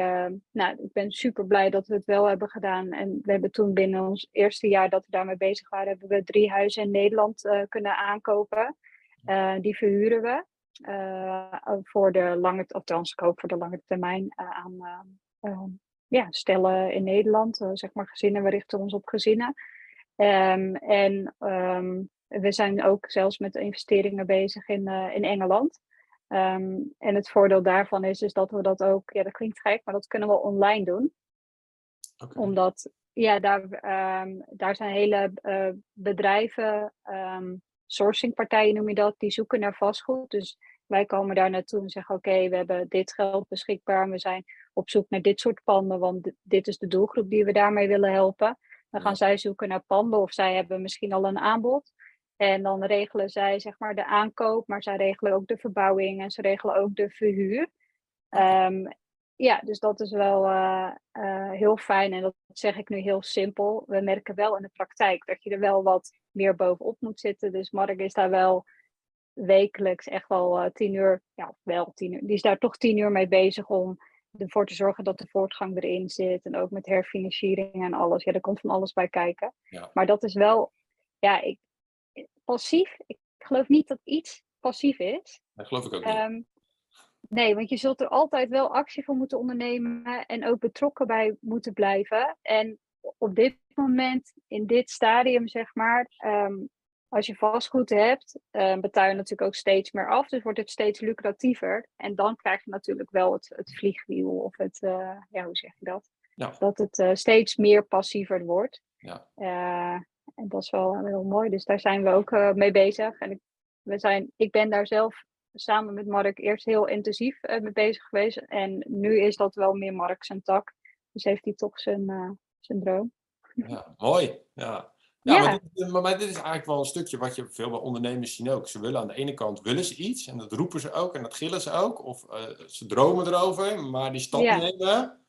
nou, ik ben super blij dat we het wel hebben gedaan. En we hebben toen binnen ons eerste jaar dat we daarmee bezig waren, hebben we drie huizen in Nederland kunnen aankopen. Uh, die verhuren we voor de lange, althans ik hoop voor de lange termijn aan ja, stellen in Nederland. zeg maar gezinnen, we richten ons op gezinnen. Um, en um, we zijn ook zelfs met investeringen bezig in, in Engeland. Um, en het voordeel daarvan is, is dat we dat ook, ja dat klinkt gek, maar dat kunnen we online doen. Okay. Omdat, ja, daar, daar zijn hele bedrijven sourcingpartijen noem je dat, die zoeken naar vastgoed. Dus wij komen daar naartoe en zeggen: Oké, we hebben dit geld beschikbaar. We zijn op zoek naar dit soort panden, want dit is de doelgroep die we daarmee willen helpen. Dan gaan zij zoeken naar panden of zij hebben misschien al een aanbod. En dan regelen zij zeg maar de aankoop, maar zij regelen ook de verbouwing en ze regelen ook de verhuur. Um, ja, dus dat is wel uh, uh, heel fijn en dat zeg ik nu heel simpel. We merken wel in de praktijk dat je er wel wat meer bovenop moet zitten. Dus Mark is daar wel wekelijks echt wel uh, tien uur, ja, wel tien uur. Die is daar toch tien uur mee bezig om ervoor te zorgen dat de voortgang erin zit. En ook met herfinanciering en alles. Ja, er komt van alles bij kijken. Ja. Maar dat is wel, ja, ik, passief. Ik geloof niet dat iets passief is. Dat geloof ik ook niet. Um, nee, want je zult er altijd wel actie voor moeten ondernemen en ook betrokken bij moeten blijven. En op dit moment, in dit stadium, zeg maar, um, als je vastgoed hebt, uh, betaal je natuurlijk ook steeds meer af. Dus wordt het steeds lucratiever. En dan krijg je natuurlijk wel het, het vliegwiel of het, uh, ja, hoe zeg je dat? Ja. Dat het uh, steeds meer passiever wordt. Ja. Uh, en dat is wel heel mooi. Dus daar zijn we ook mee bezig. En ik, we zijn, ik ben daar zelf samen met Mark eerst heel intensief mee bezig geweest. En nu is dat wel meer Mark zijn tak. Dus heeft hij toch zijn, zijn droom. Ja, mooi. Ja. Ja, Maar, dit, maar, dit, is eigenlijk wel een stukje wat je veel bij ondernemers zien ook. Ze willen aan de ene kant willen ze iets en dat roepen ze ook en dat gillen ze ook. Of ze dromen erover, maar die stap ja. nemen.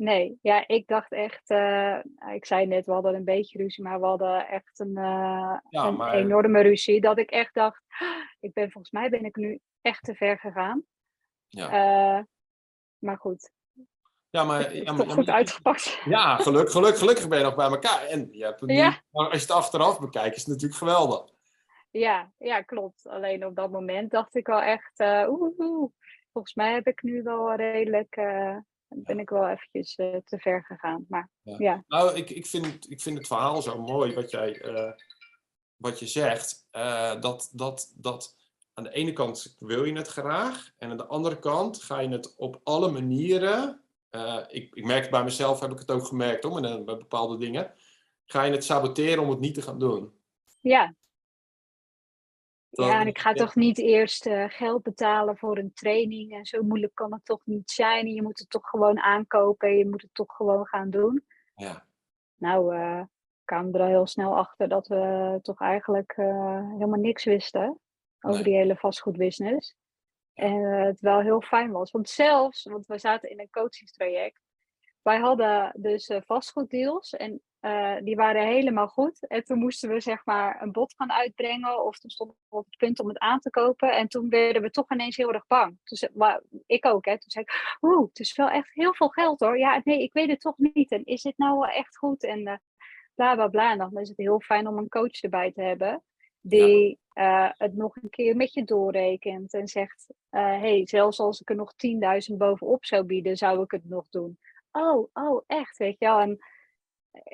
Nee, ja, ik dacht echt, uh, ik zei net, we hadden een beetje ruzie, maar we hadden echt een, uh, ja, een maar... enorme ruzie. Dat ik echt dacht, ik ben volgens mij ben ik nu echt te ver gegaan. Ja. maar goed, ja, maar, ja, maar, goed uitgepakt. Ja, geluk, geluk, gelukkig ben je nog bij elkaar. En je hebt het ja. maar als je het achteraf bekijkt, is het natuurlijk geweldig. Ja, ja, klopt. Alleen op dat moment dacht ik wel echt, oeh, oeh, volgens mij heb ik nu wel redelijk, uh, ben ik wel eventjes uh, te ver gegaan. Maar ja. ja. Nou, ik, ik, vind, ik vind het verhaal zo mooi wat jij, wat je zegt. dat, dat, dat aan de ene kant wil je het graag. En aan de andere kant ga je het op alle manieren ik, ik merk het bij mezelf, heb ik het ook gemerkt hoor, met, bij bepaalde dingen. Ga je het saboteren om het niet te gaan doen? Ja. Ja, en ik ga toch niet eerst uh, geld betalen voor een training. En zo moeilijk kan het toch niet zijn. En je moet het toch gewoon aankopen en je moet het toch gewoon gaan doen. Ja. Nou, uh, kwamen er al heel snel achter dat we toch eigenlijk helemaal niks wisten over die hele vastgoedbusiness. En het wel heel fijn was. Want zelfs, want we zaten in een coachingstraject. Wij hadden dus vastgoeddeals en uh, die waren helemaal goed. En toen moesten we zeg maar een bod gaan uitbrengen. Of toen stonden we op het punt om het aan te kopen. En toen werden we toch ineens heel erg bang. Dus, maar, ik ook, hè. Toen zei ik, oeh, het is wel echt heel veel geld hoor. Ja, nee, ik weet het toch niet. En is dit nou wel echt goed? En bla bla bla. En dan is het heel fijn om een coach erbij te hebben die uh, het nog een keer met je doorrekent en zegt: uh, hey, zelfs als ik er nog 10.000 bovenop zou bieden, zou ik het nog doen. Oh, oh, echt, weet je wel. En eh,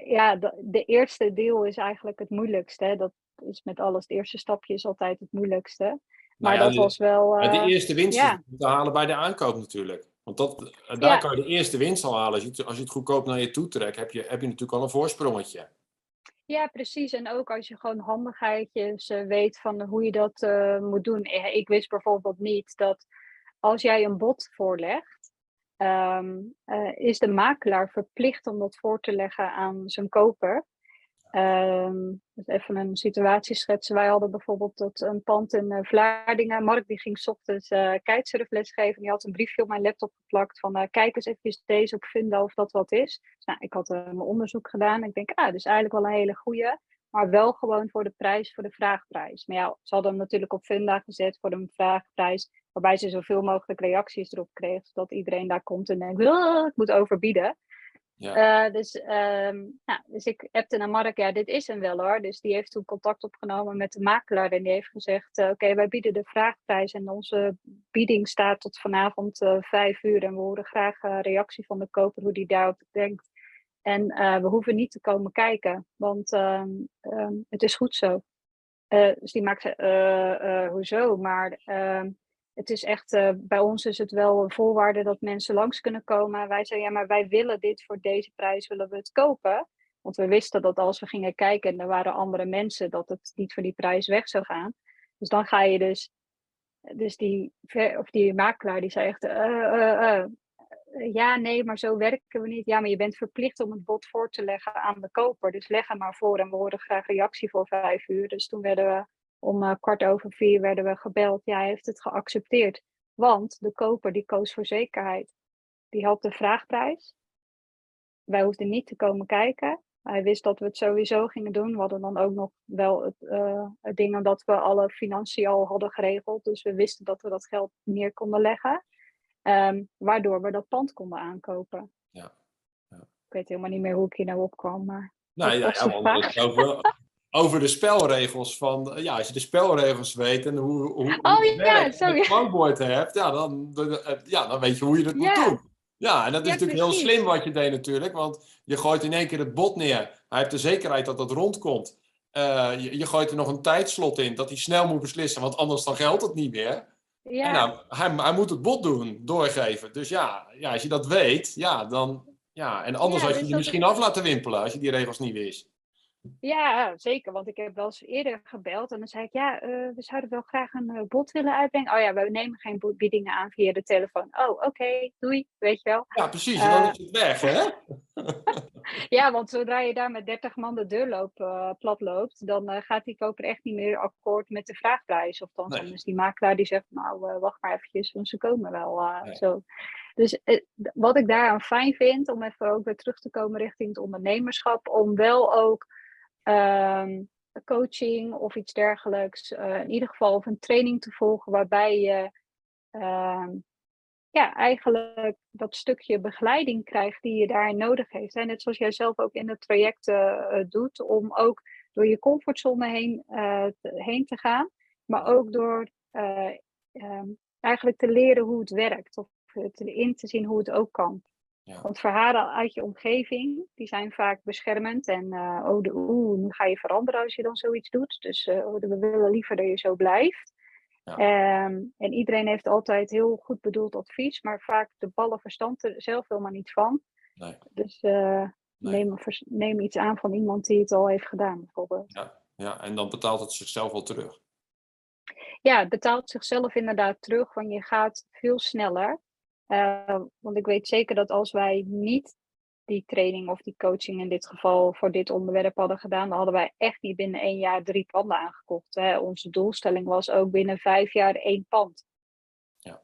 ja, de, de eerste deel is eigenlijk het moeilijkste. Dat is met alles. Het eerste stapje is altijd het moeilijkste. Nou maar ja, dat de, was wel. Uh, de eerste winst ja. te halen bij de aankoop natuurlijk. Want dat, daar ja. kan je de eerste winst al halen. Als je, als je het goedkoop naar je toe trekt, heb je, heb je natuurlijk al een voorsprongetje. Ja, precies. En ook als je gewoon handigheidjes uh, weet van hoe je dat uh, moet doen. Ik wist bijvoorbeeld niet dat als jij een bod voorlegt, um, uh, is de makelaar verplicht om dat voor te leggen aan zijn koper. Um, dus even een situatie schetsen. Wij hadden bijvoorbeeld dat een pand in uh, Vlaardingen. Mark die ging ochtends uh, geven. Die had een briefje op mijn laptop geplakt van kijk eens even deze op Funda of dat wat is. Dus, nou, ik had mijn onderzoek gedaan. Ik denk, ah, dus eigenlijk wel een hele goede. Maar wel gewoon voor de prijs, voor de vraagprijs. Maar ja, ze hadden hem natuurlijk op Funda gezet voor de vraagprijs. Waarbij ze zoveel mogelijk reacties erop kreeg. Zodat iedereen daar komt en denkt, ik moet overbieden. Ja. Uh, dus, um, nou, dus ik appte naar Mark, ja, dit is hem wel hoor. Dus die heeft toen contact opgenomen met de makelaar en die heeft gezegd, uh, oké, wij bieden de vraagprijs en onze bieding staat tot vanavond uh, vijf uur en we horen graag reactie van de koper hoe die daarop denkt. En we hoeven niet te komen kijken, want um, het is goed zo. dus die maakte, hoezo? Maar het is echt, uh, bij ons is het wel een voorwaarde dat mensen langs kunnen komen. Wij zeggen, ja, maar wij willen dit voor deze prijs, willen we het kopen. Want we wisten dat als we gingen kijken en er waren andere mensen, dat het niet voor die prijs weg zou gaan. Dus dan ga je dus, dus die, of die makelaar die zei echt, uh, uh, ja, nee, maar zo werken we niet. Ja, maar je bent verplicht om het bod voor te leggen aan de koper. Dus leg hem maar voor en we horen graag reactie voor vijf uur. Dus toen werden we om uh, kwart over vier werden we gebeld. Ja, hij heeft het geaccepteerd. Want de koper die koos voor zekerheid. Die had de vraagprijs. Wij hoefden niet te komen kijken. Hij wist dat we het sowieso gingen doen. We hadden dan ook nog wel het, uh, het ding dat we alle financiën al hadden geregeld. Dus we wisten dat we dat geld neer konden leggen. Um, waardoor we dat pand konden aankopen. Ja. ja. Ik weet helemaal niet meer hoe ik hier nou opkwam. Maar nou ja, ja over de spelregels van... Ja, als je de spelregels weet en hoe, hoe, oh, hoe ja, het hebt... Ja dan, ja, dan weet je hoe je het moet doen. Ja, en dat is natuurlijk heel slim wat je deed natuurlijk. Want je gooit in één keer het bot neer. Hij heeft de zekerheid dat dat rondkomt. Uh, je, je, gooit er nog een tijdslot in dat hij snel moet beslissen, want anders dan geldt het niet meer. Ja. En nou, hij, hij, moet het bot doen, doorgeven. Dus ja, ja, als je dat weet, ja, dan. Ja, en anders ja, had je dus je misschien af laten wimpelen als je die regels niet wist. Ja, zeker. Want ik heb wel eens eerder gebeld en dan zei ik, ja, uh, we zouden wel graag een uh, bod willen uitbrengen. Oh ja, we nemen geen biedingen aan via de telefoon. Oh, oké, okay, doei, weet je wel. Ja, precies. En dan uh, is het weg, hè? ja, want zodra je daar met 30 man de deur loopt, plat loopt, dan gaat die koper echt niet meer akkoord met de vraagprijs. Of dan, nee. is die makelaar die zegt, nou, wacht maar eventjes, want ze komen wel. Nee. zo. Dus wat ik daaraan fijn vind, om even ook weer terug te komen richting het ondernemerschap, om wel ook um, coaching of iets dergelijks. Uh, in ieder geval of een training te volgen waarbij je uh, ja, eigenlijk dat stukje begeleiding krijgt die je daarin nodig heeft. En net zoals jij zelf ook in het traject uh, doet, om ook door je comfortzone heen, heen te gaan, maar ook door um, eigenlijk te leren hoe het werkt of te, in te zien hoe het ook kan. Ja. Want verhalen uit je omgeving, die zijn vaak beschermend. En uh, oh, de, oeh, nu ga je veranderen als je dan zoiets doet. Dus uh, we willen liever dat je zo blijft. Ja. Um, en iedereen heeft altijd heel goed bedoeld advies, maar vaak de ballen verstand er zelf helemaal niet van. Nee. Dus uh, nee. neem, neem, iets aan van iemand die het al heeft gedaan, bijvoorbeeld. Ja, ja. en dan betaalt het zichzelf wel terug. Ja, het betaalt zichzelf inderdaad terug, want je gaat veel sneller. Uh, want ik weet zeker dat als wij niet die training of die coaching in dit geval voor dit onderwerp hadden gedaan, dan hadden wij echt niet binnen één jaar drie panden aangekocht. Hè. Onze doelstelling was ook binnen vijf jaar één pand. Ja.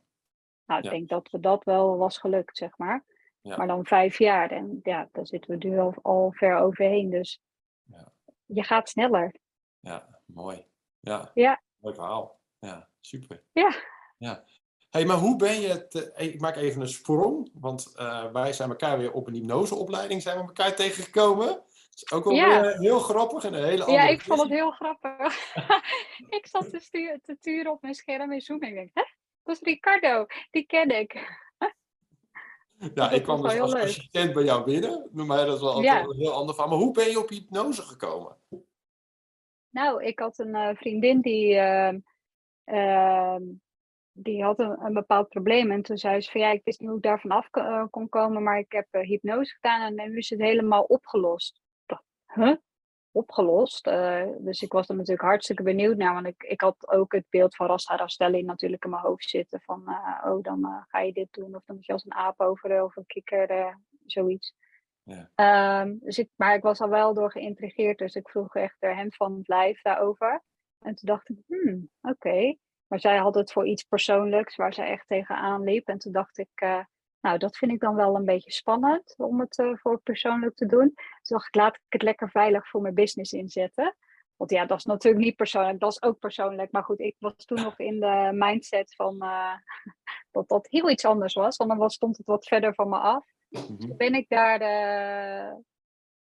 Nou, ik ja. denk dat we dat wel was gelukt, zeg maar. Ja. Maar dan vijf jaar. En ja, daar zitten we nu al, al ver overheen. Dus ja. je gaat sneller. Ja, mooi. Ja. ja. Mooi verhaal. Ja, super. Ja. ja hey, maar hoe ben je... Te, ik maak even een sprong, want uh, wij zijn elkaar weer op een hypnoseopleiding zijn we elkaar tegengekomen. Dat is ook wel ja. weer heel grappig en een hele andere Ja, ik vond het heel grappig. ik zat te, sturen, te turen op mijn scherm in Zoom en ik denk, hè? Dat is Ricardo, die ken ik. ja, ik kwam dus als leuk. assistent bij jou binnen. Mij dat is wel ja. een heel ander van. Maar hoe ben je op hypnose gekomen? Nou, ik had een uh, vriendin die... Uh, uh, die had een, een, bepaald probleem. En toen zei ze van ja, ik wist niet hoe ik daarvan af uh, kon komen, maar ik heb uh, hypnose gedaan en nu is het helemaal opgelost. Ik dacht, huh? Opgelost? Uh, dus ik was er natuurlijk hartstikke benieuwd naar, want ik, ik had ook het beeld van Rasta Rastelli natuurlijk in mijn hoofd zitten. Van oh, dan ga je dit doen of dan moet je als een aap over of een kikker, zoiets. Ja. Um, dus ik, maar ik was al wel door geïntrigeerd, dus ik vroeg echt er hem van het lijf daarover. En toen dacht ik, hmm, oké. Okay. Maar zij had het voor iets persoonlijks waar zij echt tegenaan liep. En toen dacht ik, uh, nou, dat vind ik dan wel een beetje spannend om het uh, voor persoonlijk te doen. Toen dacht ik, laat ik het lekker veilig voor mijn business inzetten. Want ja, dat is natuurlijk niet persoonlijk, dat is ook persoonlijk. Maar goed, ik was toen nog in de mindset van uh, dat dat heel iets anders was. Want dan stond het wat verder van me af. Mm Toen ben ik daar,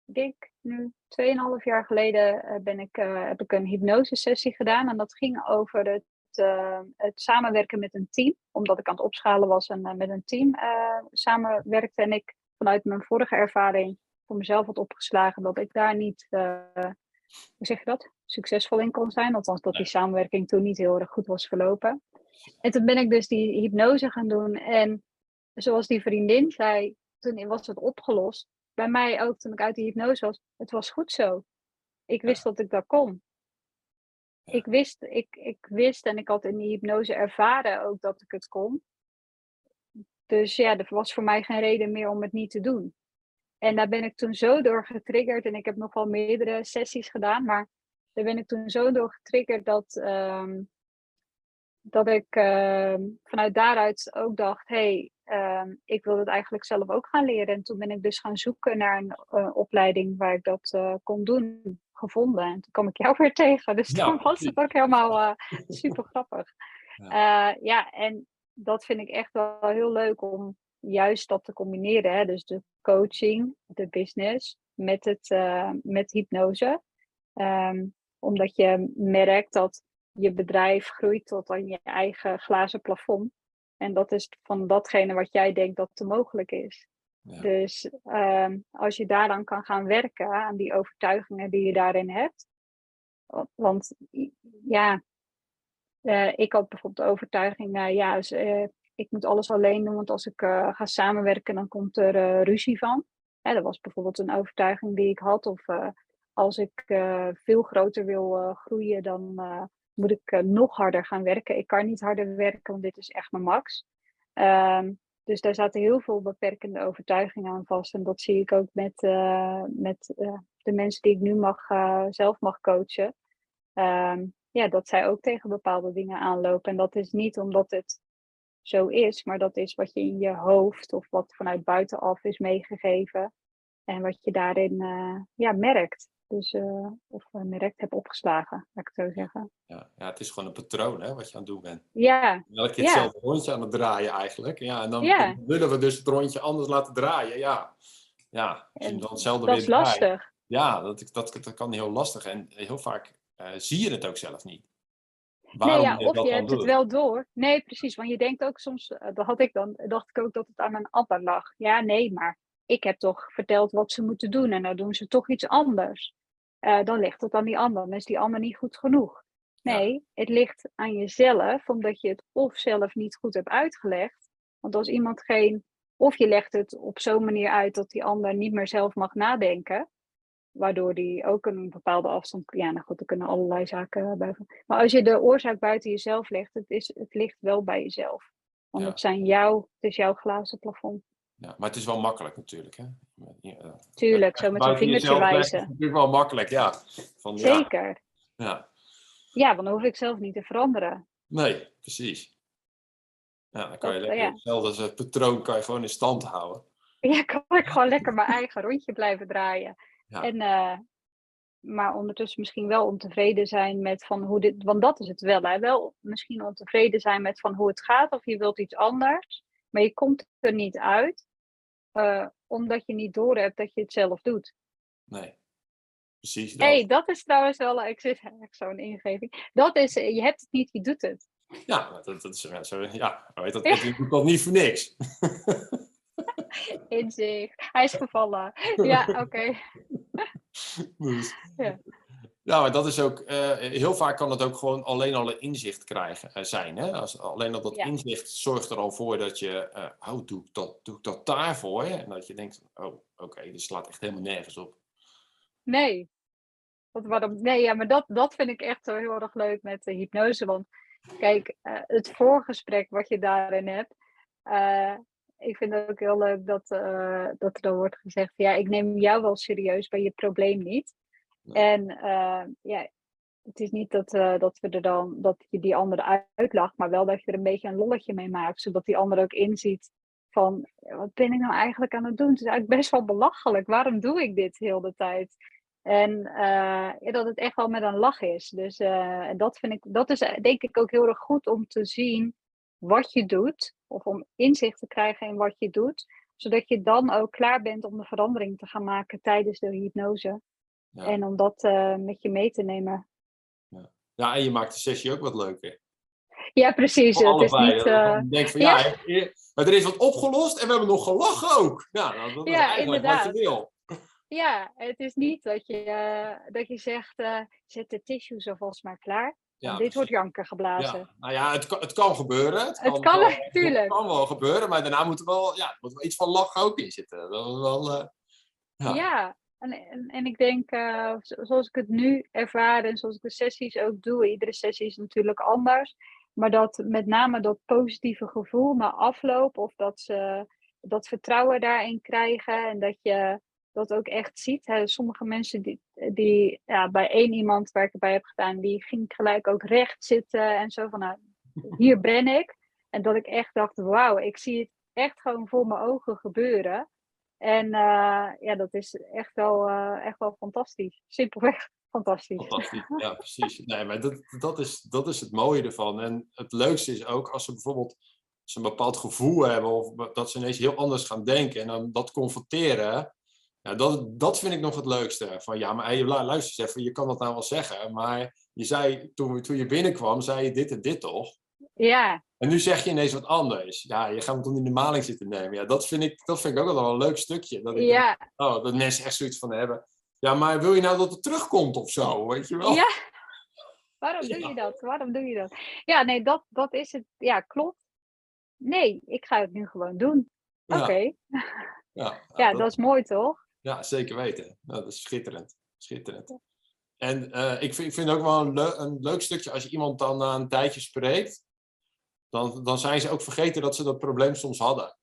ik denk nu 2,5 jaar geleden, ben ik, heb ik een hypnose sessie gedaan. En dat ging over het uh, het samenwerken met een team. Omdat ik aan het opschalen was en uh, met een team uh, samenwerkte. En ik vanuit mijn vorige ervaring voor mezelf had opgeslagen dat ik daar niet, hoe zeg je dat, succesvol in kon zijn. Althans dat die samenwerking toen niet heel erg goed was verlopen. En toen ben ik dus die hypnose gaan doen. En zoals die vriendin zei, toen was het opgelost. Bij mij ook toen ik uit die hypnose was, het was goed zo. Ik wist dat ik dat kon ik wist, ik, ik wist en ik had in die hypnose ervaren ook dat ik het kon. Dus ja, er was voor mij geen reden meer om het niet te doen. En daar ben ik toen zo door getriggerd. En ik heb nog wel meerdere sessies gedaan. Maar daar ben ik toen zo door getriggerd dat, ehm, dat ik ehm, vanuit daaruit ook dacht: hé, hey, ehm, ik wil het eigenlijk zelf ook gaan leren. En toen ben ik dus gaan zoeken naar een uh, opleiding waar ik dat uh, kon doen, gevonden. En toen kwam ik jou weer tegen. Dus ja. toen was het ook helemaal uh, super grappig. Ja. ja, en dat vind ik echt wel heel leuk om juist dat te combineren. Hè? Dus de coaching, de business met, het, met hypnose. Um, omdat je merkt dat je bedrijf groeit tot aan je eigen glazen plafond. En dat is van datgene wat jij denkt dat te mogelijk is. Dus um, als je daaraan kan gaan werken, aan die overtuigingen die je daarin hebt. Want ja, uh, ik had bijvoorbeeld de overtuiging, uh, ja, dus, uh, ik moet alles alleen doen, want als ik ga samenwerken, dan komt er ruzie van. dat was bijvoorbeeld een overtuiging die ik had. Of als ik veel groter wil groeien, dan moet ik nog harder gaan werken. Ik kan niet harder werken, want dit is echt mijn max. Um, dus daar zaten heel veel beperkende overtuigingen aan vast. En dat zie ik ook met, met de mensen die ik nu mag, zelf mag coachen. Um, ja, dat zij ook tegen bepaalde dingen aanlopen. En dat is niet omdat het zo is, maar dat is wat je in je hoofd of wat vanuit buitenaf is meegegeven. En wat je daarin ja, merkt. Dus, uh, of direct heb opgeslagen, laat ik het zo zeggen. Ja, ja, het is gewoon een patroon hè, wat je aan het doen bent. Ja. Elke keer hetzelfde rondje aan het draaien eigenlijk. Ja, en dan willen we dus het rondje anders laten draaien. Ja, ja je dan hetzelfde dat is lastig. Ja, dat, dat, dat kan heel lastig. En heel vaak uh, zie je het ook zelf niet. Waarom nee, ja, of je hebt het wel door. Nee, precies. Want je denkt ook soms, dat had ik dan, dacht ik ook dat het aan een ander lag. Ja, nee, maar ik heb toch verteld wat ze moeten doen en dan doen ze toch iets anders. Uh, dan ligt het aan die ander. Dan is die ander niet goed genoeg. Nee, ja. het ligt aan jezelf, omdat je het of zelf niet goed hebt uitgelegd. Want als iemand geen, of je legt het op zo'n manier uit dat die ander niet meer zelf mag nadenken, waardoor die ook een bepaalde afstand. Ja, nou goed, er kunnen allerlei zaken bij. Maar als je de oorzaak buiten jezelf legt, het, is, het ligt wel bij jezelf. Want ja. het, zijn jouw, het is jouw glazen plafond. Ja, maar het is wel makkelijk natuurlijk. Hè? Ja, Tuurlijk, zo met een vingertje wijzen. Het is natuurlijk wel makkelijk, ja. Van, Zeker. Ja. ja, want dan hoef ik zelf niet te veranderen. Nee, precies. Ja, dan kan je lekker, hetzelfde als het patroon kan je gewoon in stand houden. Ja, kan ik gewoon lekker mijn eigen rondje blijven draaien. Ja. En, uh, maar ondertussen misschien wel ontevreden zijn met van hoe dit, want dat is het wel, hè? wel misschien ontevreden zijn met van hoe het gaat of je wilt iets anders, maar je komt er niet uit uh, omdat je niet door hebt dat je het zelf doet. Nee, precies. Dat. hey, dat is trouwens wel, ik zit echt zo'n ingeving. Dat is, je hebt het niet, je doet het. Ja, dat, dat is zo, ja, weet dat, ja. doet dat niet voor niks. Inzicht. Hij is gevallen. Ja, oké. Okay. Dus. Ja. Maar dat is ook, uh, heel vaak kan het ook gewoon alleen al een inzicht krijgen, uh, zijn. Hè? Als, alleen al dat ja. inzicht zorgt er al voor dat je, uh, oh, doe ik dat, doe ik dat daarvoor? Hè? En dat je denkt, oh, oké, okay, dit slaat echt helemaal nergens op. Nee. Wat, waarom, nee, ja, maar dat, dat vind ik echt zo heel erg leuk met de hypnose. Want kijk, het voorgesprek wat je daarin hebt, ik vind het ook heel leuk dat, dat er dan wordt gezegd, ja, ik neem jou wel serieus bij je probleem niet. En uh, ja, het is niet dat, uh, dat, we er dan, dat je die andere uitlacht, maar wel dat je er een beetje een lolletje mee maakt, zodat die ander ook inziet van, wat ben ik nou eigenlijk aan het doen? Het is eigenlijk best wel belachelijk. Waarom doe ik dit heel de tijd? En ja, dat het echt wel met een lach is. Dus dat vind ik, dat is denk ik ook heel erg goed om te zien wat je doet, of om inzicht te krijgen in wat je doet, zodat je dan ook klaar bent om de verandering te gaan maken tijdens de hypnose. Ja. En om dat uh, met je mee te nemen. Ja. ja, en je maakt de sessie ook wat leuker. Ja, precies. Het is niet, uh... denk van ja, ja, maar er is wat opgelost en we hebben nog gelachen ook. Ja, nou, dat is eigenlijk inderdaad. wat je wil. Ja, het is niet dat je, uh, dat je zegt, uh, zet de tissues alvast maar klaar. Ja, dit wordt janker geblazen. Ja. Nou ja, het, het kan gebeuren. Het kan, het kan wel, natuurlijk. Het kan wel gebeuren, maar daarna moet er wel, ja, moet wel iets van lachen ook in zitten. Dat wel, ja. ja, en, en, ik denk, uh, zoals ik het nu ervaar en zoals ik de sessies ook doe, iedere sessie is natuurlijk anders. Maar dat met name dat positieve gevoel na afloop, of dat ze dat vertrouwen daarin krijgen en dat je dat ook echt ziet. Hè. Sommige mensen die, die ja, bij één iemand waar ik het bij heb gedaan, die ging gelijk ook recht zitten en zo van nou, hier ben ik. En dat ik echt dacht, wauw, ik zie het echt gewoon voor mijn ogen gebeuren. En uh, ja, dat is echt wel, uh, echt wel fantastisch. Simpelweg fantastisch. Fantastisch, ja, precies. Nee, maar dat, dat, is, dat is het mooie ervan. En het leukste is ook als ze bijvoorbeeld ze een bepaald gevoel hebben of dat ze ineens heel anders gaan denken en dan dat confronteren. Ja, dat, dat vind ik nog het leukste. Van ja, maar hey, luister eens even, je kan dat nou wel zeggen, maar je zei toen, toen je binnenkwam, zei je dit en dit toch? Ja. En nu zeg je ineens wat anders. Ja, je gaat me toen in de maling zitten nemen. Ja, dat vind ik, dat vind ik ook wel een leuk stukje. Dat, ik ja. Denk, oh, dat mensen echt zoiets van hebben. Ja, maar wil je nou dat het terugkomt of zo? Weet je wel? Ja. Waarom doe je dat? Waarom doe je dat? Ja, nee, dat, dat is het. Ja, klopt. Nee, ik ga het nu gewoon doen. Oké. Ja. Ja, ja, dat, dat, is mooi toch? Ja, zeker weten. dat is schitterend. Schitterend. En uh, ik, vind, ik vind ook wel een, le een, leuk stukje als je iemand dan na een tijdje spreekt, dan, dan zijn ze ook vergeten dat ze dat probleem soms hadden.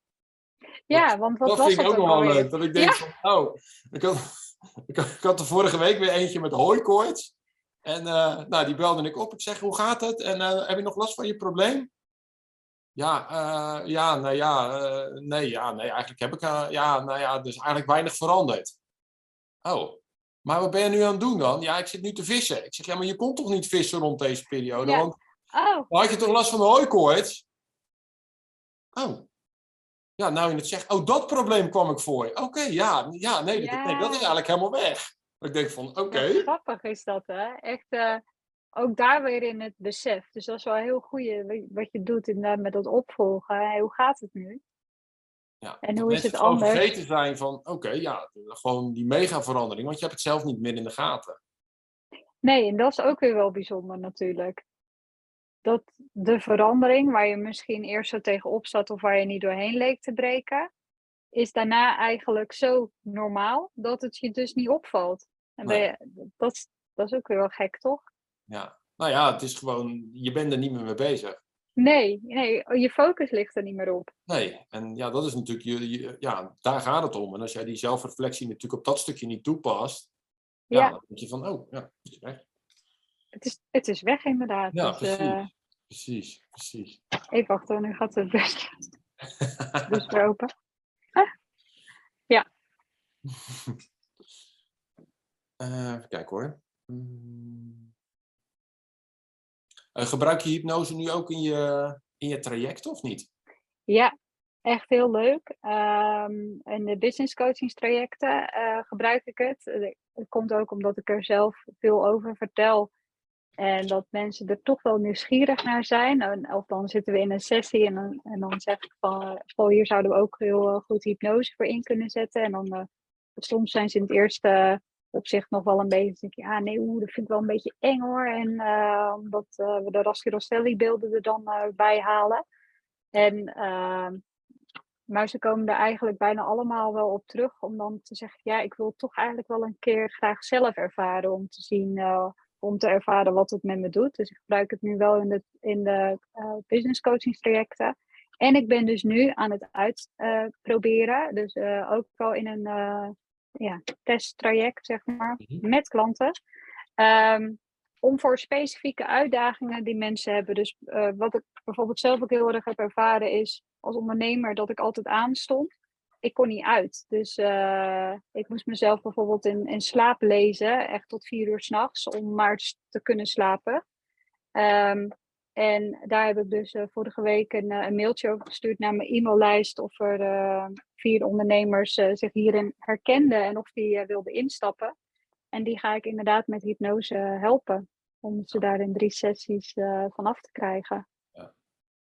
Ja, dat, want wat dat was vind ik ook nog wel leuk. Dat ik denk ja. van, oh, ik had, ik, had, ik had er vorige week weer eentje met hooikoorts. En uh, nou, die belde ik op. Ik zeg, hoe gaat het? En uh, heb je nog last van je probleem? Ja, uh, ja, nou ja, nee, ja, nee, eigenlijk heb ik, ja, nou ja, dus eigenlijk weinig veranderd. Oh, maar wat ben je nu aan het doen dan? Ja, ik zit nu te vissen. Ik zeg, ja, maar je kon toch niet vissen rond deze periode? Ja. Want Oh, had je toch last van de hooikoorts? Oh. Ja, nou je het zegt, oh, dat probleem kwam ik voor. Oké, ja, ja, nee, dat, nee, dat is eigenlijk helemaal weg. Ik denk van, oké. okay. grappig is dat, hè? Echt, uh, ook daar weer in het besef. Dus dat is wel heel goed wat je doet inderdaad met dat opvolgen. Hey, hoe gaat het nu? Ja, en hoe is het anders? vergeten zijn van, oké, okay, ja, gewoon die mega verandering. Want je hebt het zelf niet meer in de gaten. Nee, en dat is ook weer wel bijzonder natuurlijk. Dat de verandering waar je misschien eerst zo tegenop zat of waar je niet doorheen leek te breken, is daarna eigenlijk zo normaal dat het je dus niet opvalt. En Nee. je, dat, dat is ook weer wel gek, toch? Ja, nou ja, het is gewoon, je bent er niet meer mee bezig. Nee, nee, je focus ligt er niet meer op. Nee, en ja, dat is natuurlijk, je, je- ja, daar gaat het om. En als jij die zelfreflectie natuurlijk op dat stukje niet toepast, ja, Ja. dan denk je van, oh, ja, het is weg. Het is, het is weg inderdaad. Ja, dus, precies. eh, Precies, precies. even wachten, nu gaat het best dus weer open. Eh, even kijken hoor. Hmm. Eh, gebruik je hypnose nu ook in je, in je traject of niet? Ja, echt heel leuk. Ehm in de business coachingstrajecten eh, gebruik ik het. Het komt ook omdat ik er zelf veel over vertel. En dat mensen er toch wel nieuwsgierig naar zijn. Of dan zitten we in een sessie en dan, en dan zeg ik van... eh, hier zouden we ook heel eh, goed hypnose voor in kunnen zetten. En dan... eh, soms zijn ze in het eerste opzicht nog wel een beetje... denk je, ja, nee, oeh, dat vind ik wel een beetje eng hoor. En eh, omdat we de Rassi Rosselli beelden er dan bij halen. En, ehm, maar ze komen er eigenlijk bijna allemaal wel op terug. Om dan te zeggen, ja, ik wil toch eigenlijk wel een keer graag zelf ervaren. Om te zien, om te ervaren wat het met me doet. Dus ik gebruik het nu wel in de, in de eh, business coachingstrajecten. En ik ben dus nu aan het uitproberen. dus eh, ook wel in een eh, ja, testtraject, zeg maar, Mhm. met klanten. Ehm, om voor specifieke uitdagingen die mensen hebben. Dus eh, wat ik bijvoorbeeld zelf ook heel erg heb ervaren is als ondernemer dat ik altijd aanstond. Ik kon niet uit. Dus eh, ik moest mezelf bijvoorbeeld in, in slaap lezen, echt tot vier uur s'nachts, om maar te kunnen slapen. Ehm, en daar heb ik dus eh, vorige week een, eh, een mailtje over gestuurd naar mijn e-maillijst of er vier ondernemers zich hierin herkenden en of die wilden instappen. En die ga ik inderdaad met hypnose helpen. Om ze daar in drie sessies vanaf te krijgen.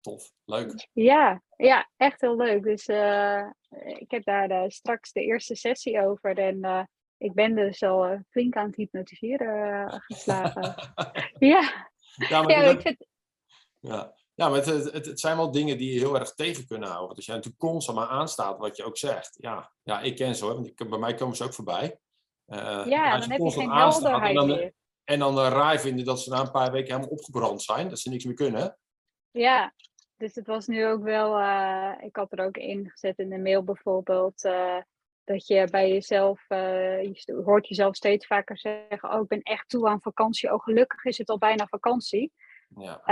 Tof, leuk. Ja, ja, echt heel leuk. Dus eh, ik heb daar eh, straks de eerste sessie over. En eh, ik ben dus al flink aan het hypnotiseren geslagen. ja, Ja, maar, ja, dat- ik vind, ja. ja, maar het, het, het zijn wel dingen die je heel erg tegen kunnen houden. Want als jij natuurlijk constant maar aanstaat wat je ook zegt. Ja, ja ik ken ze hoor, want ik, bij mij komen ze ook voorbij. Ja, dan heb je geen helderheid en dan, meer. En dan raar vinden dat ze na een paar weken helemaal opgebrand zijn. Dat ze niks meer kunnen. Ja, dus het was nu ook wel, uh, ik had er ook in gezet in de mail bijvoorbeeld, uh, dat je bij jezelf, uh, je hoort jezelf steeds vaker zeggen, oh ik ben echt toe aan vakantie, oh gelukkig is het al bijna vakantie. Ja.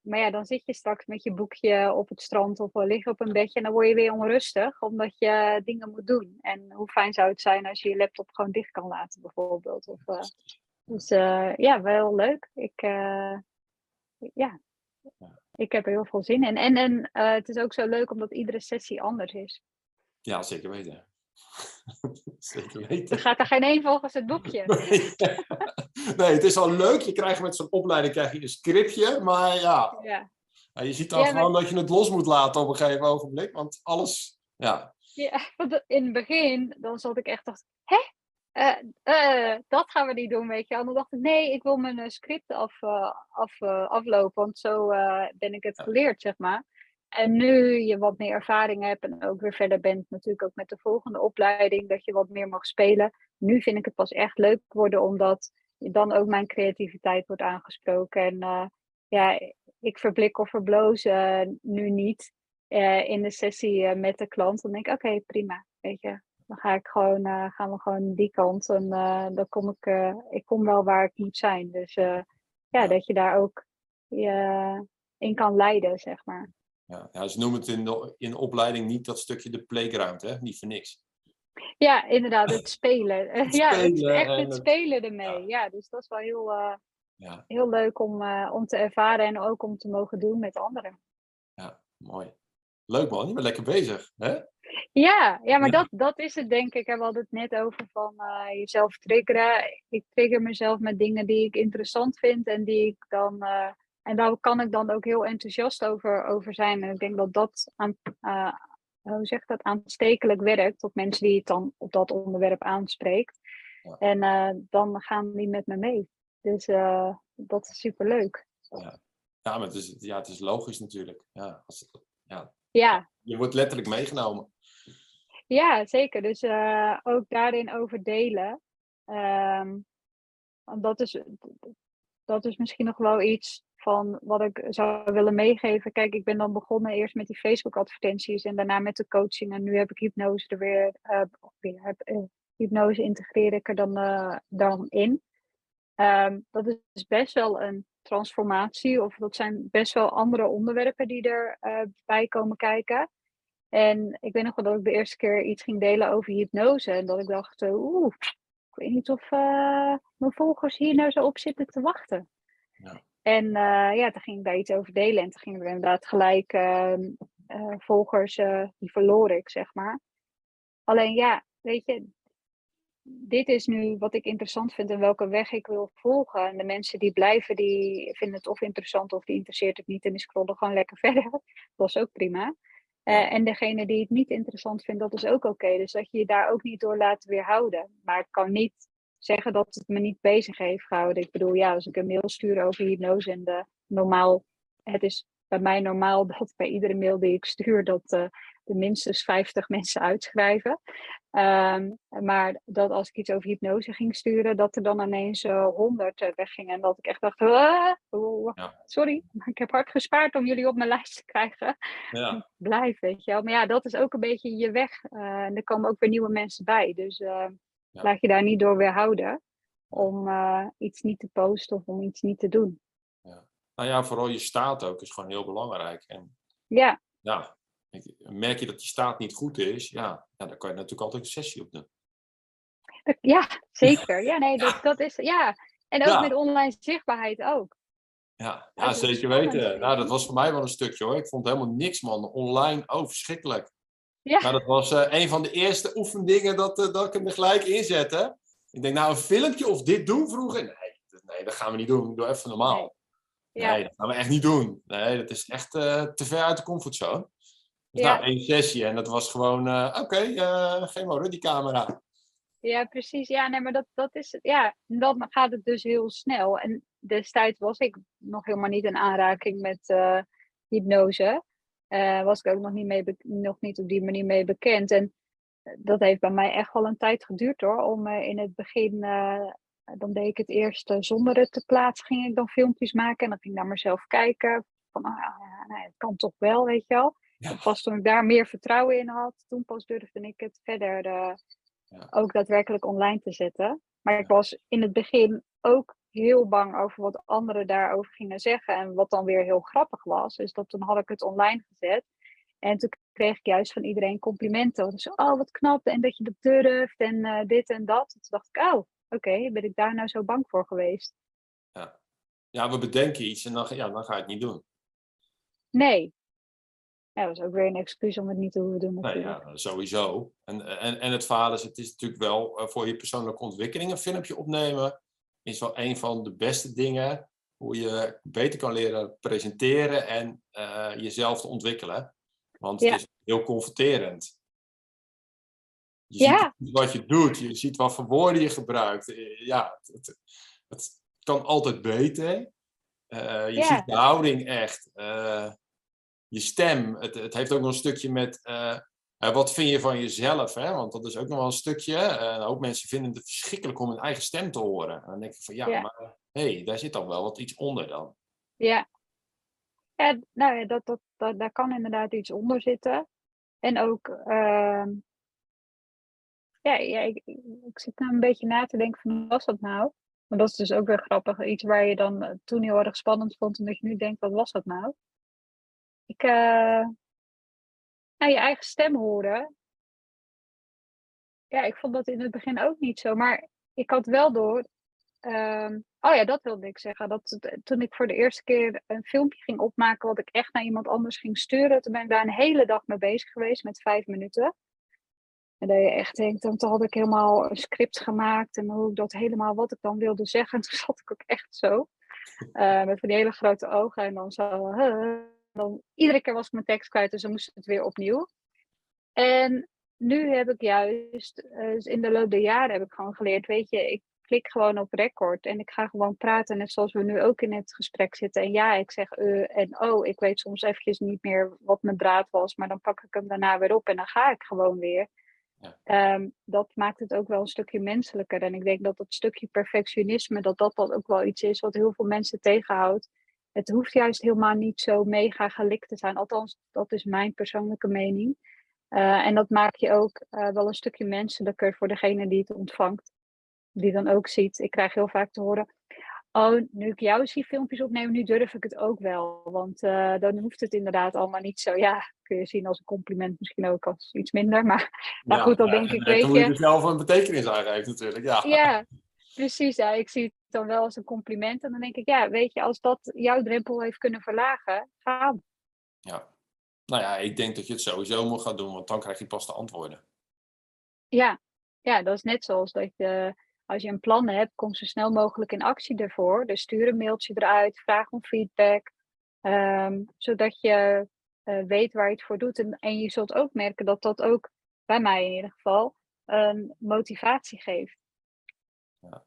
maar ja, dan zit je straks met je boekje op het strand of liggen op een bedje en dan word je weer onrustig, omdat je dingen moet doen. En hoe fijn zou het zijn als je je laptop gewoon dicht kan laten bijvoorbeeld. Of, dus ja, wel leuk. Ik, ja, ik heb er heel veel zin in. En, en uh, het is ook zo leuk omdat iedere sessie anders is. Ja, zeker weten. zeker weten. Er gaat er geen één volgens het boekje. nee, het is al leuk. Je krijgt met zo'n opleiding krijg je een scriptje. Maar ja, ja. je ziet dan gewoon dat je het los moet laten op een gegeven ogenblik. Want alles, ja. Ja, want in het begin, dan zat ik echt dacht, hè? Uh, uh, dat gaan we niet doen, weet je. En dan dacht ik, nee, ik wil mijn uh, script af, af, aflopen, want zo ben ik het geleerd, zeg maar. En nu je wat meer ervaring hebt en ook weer verder bent, natuurlijk ook met de volgende opleiding, dat je wat meer mag spelen. Nu vind ik het pas echt leuk worden, omdat dan ook mijn creativiteit wordt aangesproken. En ja, ik verblik of verbloos nu niet in de sessie met de klant. Dan denk ik, oké, prima, weet je dan ga ik gewoon, uh, gaan we gewoon die kant. En uh, dan kom ik, uh, ik kom wel waar ik moet zijn. Dus ja, dat je daar ook in kan leiden, zeg maar. Ja, ja, ze noemen het in de, in opleiding niet dat stukje de playground, hè? Niet voor niks. Ja, inderdaad, het spelen. het ja, het, echt het spelen ermee. Ja. dus dat is wel heel, ja. heel leuk om, om te ervaren en ook om te mogen doen met anderen. Ja, mooi. Leuk man, je bent lekker bezig. Hè? Ja, ja maar Dat, dat is het denk ik. We hadden het net over van uh, jezelf triggeren. Ik trigger mezelf met dingen die ik interessant vind en die ik dan. Uh, en daar kan ik dan ook heel enthousiast over, over zijn. En ik denk dat dat aan, uh, hoe zeg dat, aanstekelijk werkt op mensen die het dan op dat onderwerp aanspreekt. Ja. En dan gaan die met me mee. Dus dat is superleuk. Ja. ja, maar het is, ja, het is logisch natuurlijk. Ja, als, ja. ja. Je wordt letterlijk meegenomen. Ja, zeker. Dus uh, ook daarin over delen. Um, dat, is, dat is misschien nog wel iets van wat ik zou willen meegeven. Kijk, ik ben dan begonnen eerst met die Facebook-advertenties en daarna met de coaching. En nu heb ik hypnose er weer, uh, weer heb, uh, hypnose integreer ik er dan, dan in. Um, dat is best wel een transformatie, of dat zijn best wel andere onderwerpen die erbij bij komen kijken. En ik weet nog wel dat ik de eerste keer iets ging delen over hypnose. En dat ik dacht, oeh, ik weet niet of uh, mijn volgers hier nou zo op zitten te wachten. Ja. En uh, ja, toen ging ik daar iets over delen. En toen gingen er inderdaad gelijk uh, volgers, die verloor ik, zeg maar. Alleen ja, weet je, dit is nu wat ik interessant vind en welke weg ik wil volgen. En de mensen die blijven, die vinden het of interessant of die interesseert het niet en die scrollen gewoon lekker verder. Dat is ook prima. Uh, en degene die het niet interessant vindt, dat is ook oké. Dus dat je je daar ook niet door laat weerhouden. Maar ik kan niet zeggen dat het me niet bezig heeft gehouden. Ik bedoel, ja, als ik een mail stuur over hypnose en de normaal, het is bij mij normaal dat bij iedere mail die ik stuur, dat uh, er minstens 50 mensen uitschrijven. Um, maar dat als ik iets over hypnose ging sturen, dat er dan ineens uh, 100 uh, weggingen. En dat ik echt dacht, ah, oh, ja. sorry, ik heb hard gespaard om jullie op mijn lijst te krijgen. Ja. Blijf, weet je wel. Maar ja, dat is ook een beetje je weg. Uh, en er komen ook weer nieuwe mensen bij. Dus ja. laat je daar niet door weerhouden om iets niet te posten of om iets niet te doen. Ja. Nou ja, vooral je staat ook is gewoon heel belangrijk. En, ja. Ja, merk je dat je staat niet goed is, ja, ja dan kan je natuurlijk altijd een sessie op doen. Ja, zeker. Ja, nee, dat, dat is, ja. En ook met online zichtbaarheid ook. Ja, ja zeker weten. Nou, dat was voor mij wel een stukje hoor. Ik vond helemaal niks, man. Online, oh, verschrikkelijk. Ja. Maar dat was uh, een van de eerste oefendingen dat, uh, dat ik hem er gelijk inzette. Ik denk, nou, een filmpje of dit doen vroeger? Nee, nee dat gaan we niet doen. Doe even normaal. Nee. Ja. nee, dat gaan we echt niet doen. Nee, dat is echt uh, te ver uit de comfortzone. Dus ja. nou, één sessie en dat was gewoon, uh, oké, okay, uh, geen more, die camera. Ja, precies. Ja, nee, maar dat, dat is het. Ja, dan gaat het dus heel snel. En destijds was ik nog helemaal niet in aanraking met hypnose. was ik ook nog niet, mee nog niet op die manier mee bekend. En dat heeft bij mij echt wel een tijd geduurd hoor. Om in het begin, dan deed ik het eerst zonder het te plaatsen, ging ik dan filmpjes maken. En dan ging ik naar mezelf kijken van, ah, ja, nou, het kan toch wel, weet je wel. Ja. Pas toen ik daar meer vertrouwen in had, toen pas durfde ik het verder uh, ja. ook daadwerkelijk online te zetten. Maar ik was in het begin ook heel bang over wat anderen daarover gingen zeggen. En wat dan weer heel grappig was, is dat toen had ik het online gezet. En toen kreeg ik juist van iedereen complimenten. Dus, oh, wat knap en dat je dat durft en uh, dit en dat. Toen dacht ik, oh, oké, okay, ben ik daar nou zo bang voor geweest? Ja, ja we bedenken iets en dan, ja, dan ga je het niet doen. Nee. Ja, dat is ook weer een excuus om het niet te hoeven doen. Nee, ja, sowieso. En, en, en het falen is, het is natuurlijk wel uh, voor je persoonlijke ontwikkeling een filmpje opnemen. Is wel een van de beste dingen hoe je beter kan leren presenteren en uh, jezelf te ontwikkelen. Want het is heel confronterend. Je ja. ziet wat je doet, je ziet wat voor woorden je gebruikt. Eh, ja, het, het kan altijd beter. Uh, je ziet de houding echt. Uh, je stem. Het, het, heeft ook nog een stukje met wat vind je van jezelf. Hè? Want dat is ook nog wel een stukje. een hoop mensen vinden het verschrikkelijk om hun eigen stem te horen. En dan denk ik van ja, ja. maar hé, hey, daar zit dan wel wat iets onder dan. Ja, ja, nou ja, dat, dat, dat, daar kan inderdaad iets onder zitten. En ook, uh, ja, ja ik, zit nou een beetje na te denken van, was dat nou? Maar dat is dus ook weer grappig. Iets waar je dan eh, toen heel erg spannend vond en dat je nu denkt, wat was dat nou? Ik, uh, nou, je eigen stem horen. Ja, ik vond dat in het begin ook niet zo. Maar ik had wel door, uh, Oh ja, dat wilde ik zeggen. Dat, toen ik voor de eerste keer een filmpje ging opmaken, wat ik echt naar iemand anders ging sturen, toen ben ik daar een hele dag mee bezig geweest met vijf minuten. En dat je echt denkt, dan had ik helemaal een script gemaakt en hoe ik dat helemaal wat ik dan wilde zeggen. En toen zat ik ook echt zo. Uh, met van die hele grote ogen en dan zo. Dan, iedere keer was ik mijn tekst kwijt, dus dan moest het weer opnieuw. En nu heb ik juist, uh, in de loop der jaren heb ik gewoon geleerd, weet je, ik klik gewoon op record en ik ga gewoon praten, net zoals we nu ook in het gesprek zitten. En ja, ik zeg uh en oh, ik weet soms eventjes niet meer wat mijn draad was, maar dan pak ik hem daarna weer op en dan ga ik gewoon weer. Um, dat maakt het ook wel een stukje menselijker. En ik denk dat dat stukje perfectionisme, dat dat dan ook wel iets is wat heel veel mensen tegenhoudt. Het hoeft juist helemaal niet zo mega gelikt te zijn. Althans, dat is mijn persoonlijke mening. Uh, en dat maakt je ook uh, wel een stukje menselijker voor degene die het ontvangt die dan ook ziet. Ik krijg heel vaak te horen. Oh, nu ik jou zie filmpjes opnemen, nu durf ik het ook wel. Want uh, dan hoeft het inderdaad allemaal niet zo. Ja, kun je zien als een compliment, misschien ook als iets minder. Maar, maar ja, goed, dan ja, denk ik, weet je... je er zelf een betekenis aan geeft natuurlijk, ja. Ja, precies. Ja. Ik zie het dan wel als een compliment. En dan denk ik, ja, weet je, als dat jouw drempel heeft kunnen verlagen, gaan. Ja. Nou ja, ik denk dat je het sowieso moet gaan doen, want dan krijg je pas de antwoorden. Ja, ja dat is net zoals dat je als je een plan hebt, kom zo snel mogelijk in actie ervoor. Dus stuur een mailtje eruit, vraag om feedback, um, zodat je uh, weet waar je het voor doet. En, en je zult ook merken dat dat ook, bij mij in ieder geval, een motivatie geeft. Ja.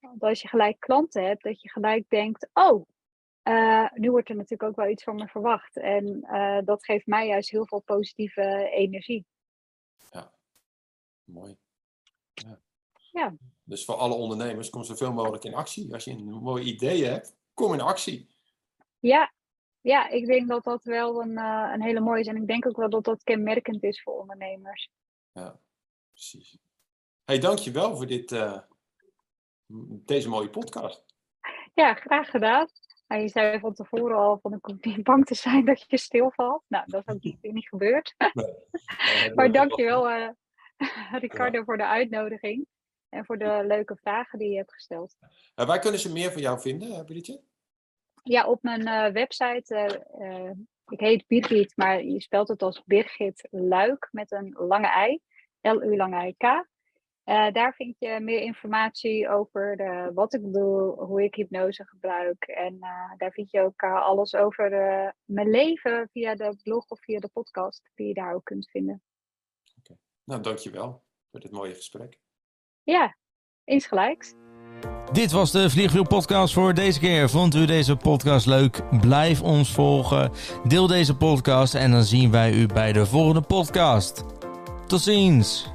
Want als je gelijk klanten hebt, dat je gelijk denkt, oh, uh, nu wordt er natuurlijk ook wel iets van me verwacht. En uh, dat geeft mij juist heel veel positieve energie. Ja, mooi. Ja. ja. Dus voor alle ondernemers, kom zoveel mogelijk in actie. Als je een mooi idee hebt, kom in actie. Ja, ja ik denk dat dat wel een, uh, een hele mooie is. En ik denk ook wel dat dat kenmerkend is voor ondernemers. Ja, precies. hey, dankjewel voor dit, uh, deze mooie podcast. Ja, graag gedaan. je zei van tevoren al van ik hoef niet bang te zijn dat je stilvalt. Nou, dat is ook niet gebeurd. Nee. maar dankjewel uh, Ricardo voor de uitnodiging. En voor de leuke vragen die je hebt gesteld. Uh, waar kunnen ze meer van jou vinden, Brigitte? Ja, op mijn uh, website. Uh, ik heet Birgit, maar je spelt het als Birgit Luik met een lange i. L-U lange I-K. daar vind je meer informatie over de, wat ik doe, hoe ik hypnose gebruik. En daar vind je ook alles over mijn leven via de blog of via de podcast, die je daar ook kunt vinden. Okay. Nou, dankjewel voor dit mooie gesprek. Ja, insgelijks. Dit was de Vliegwiel podcast voor deze keer. Vond u deze podcast leuk? Blijf ons volgen. Deel deze podcast en dan zien wij u bij de volgende podcast. Tot ziens.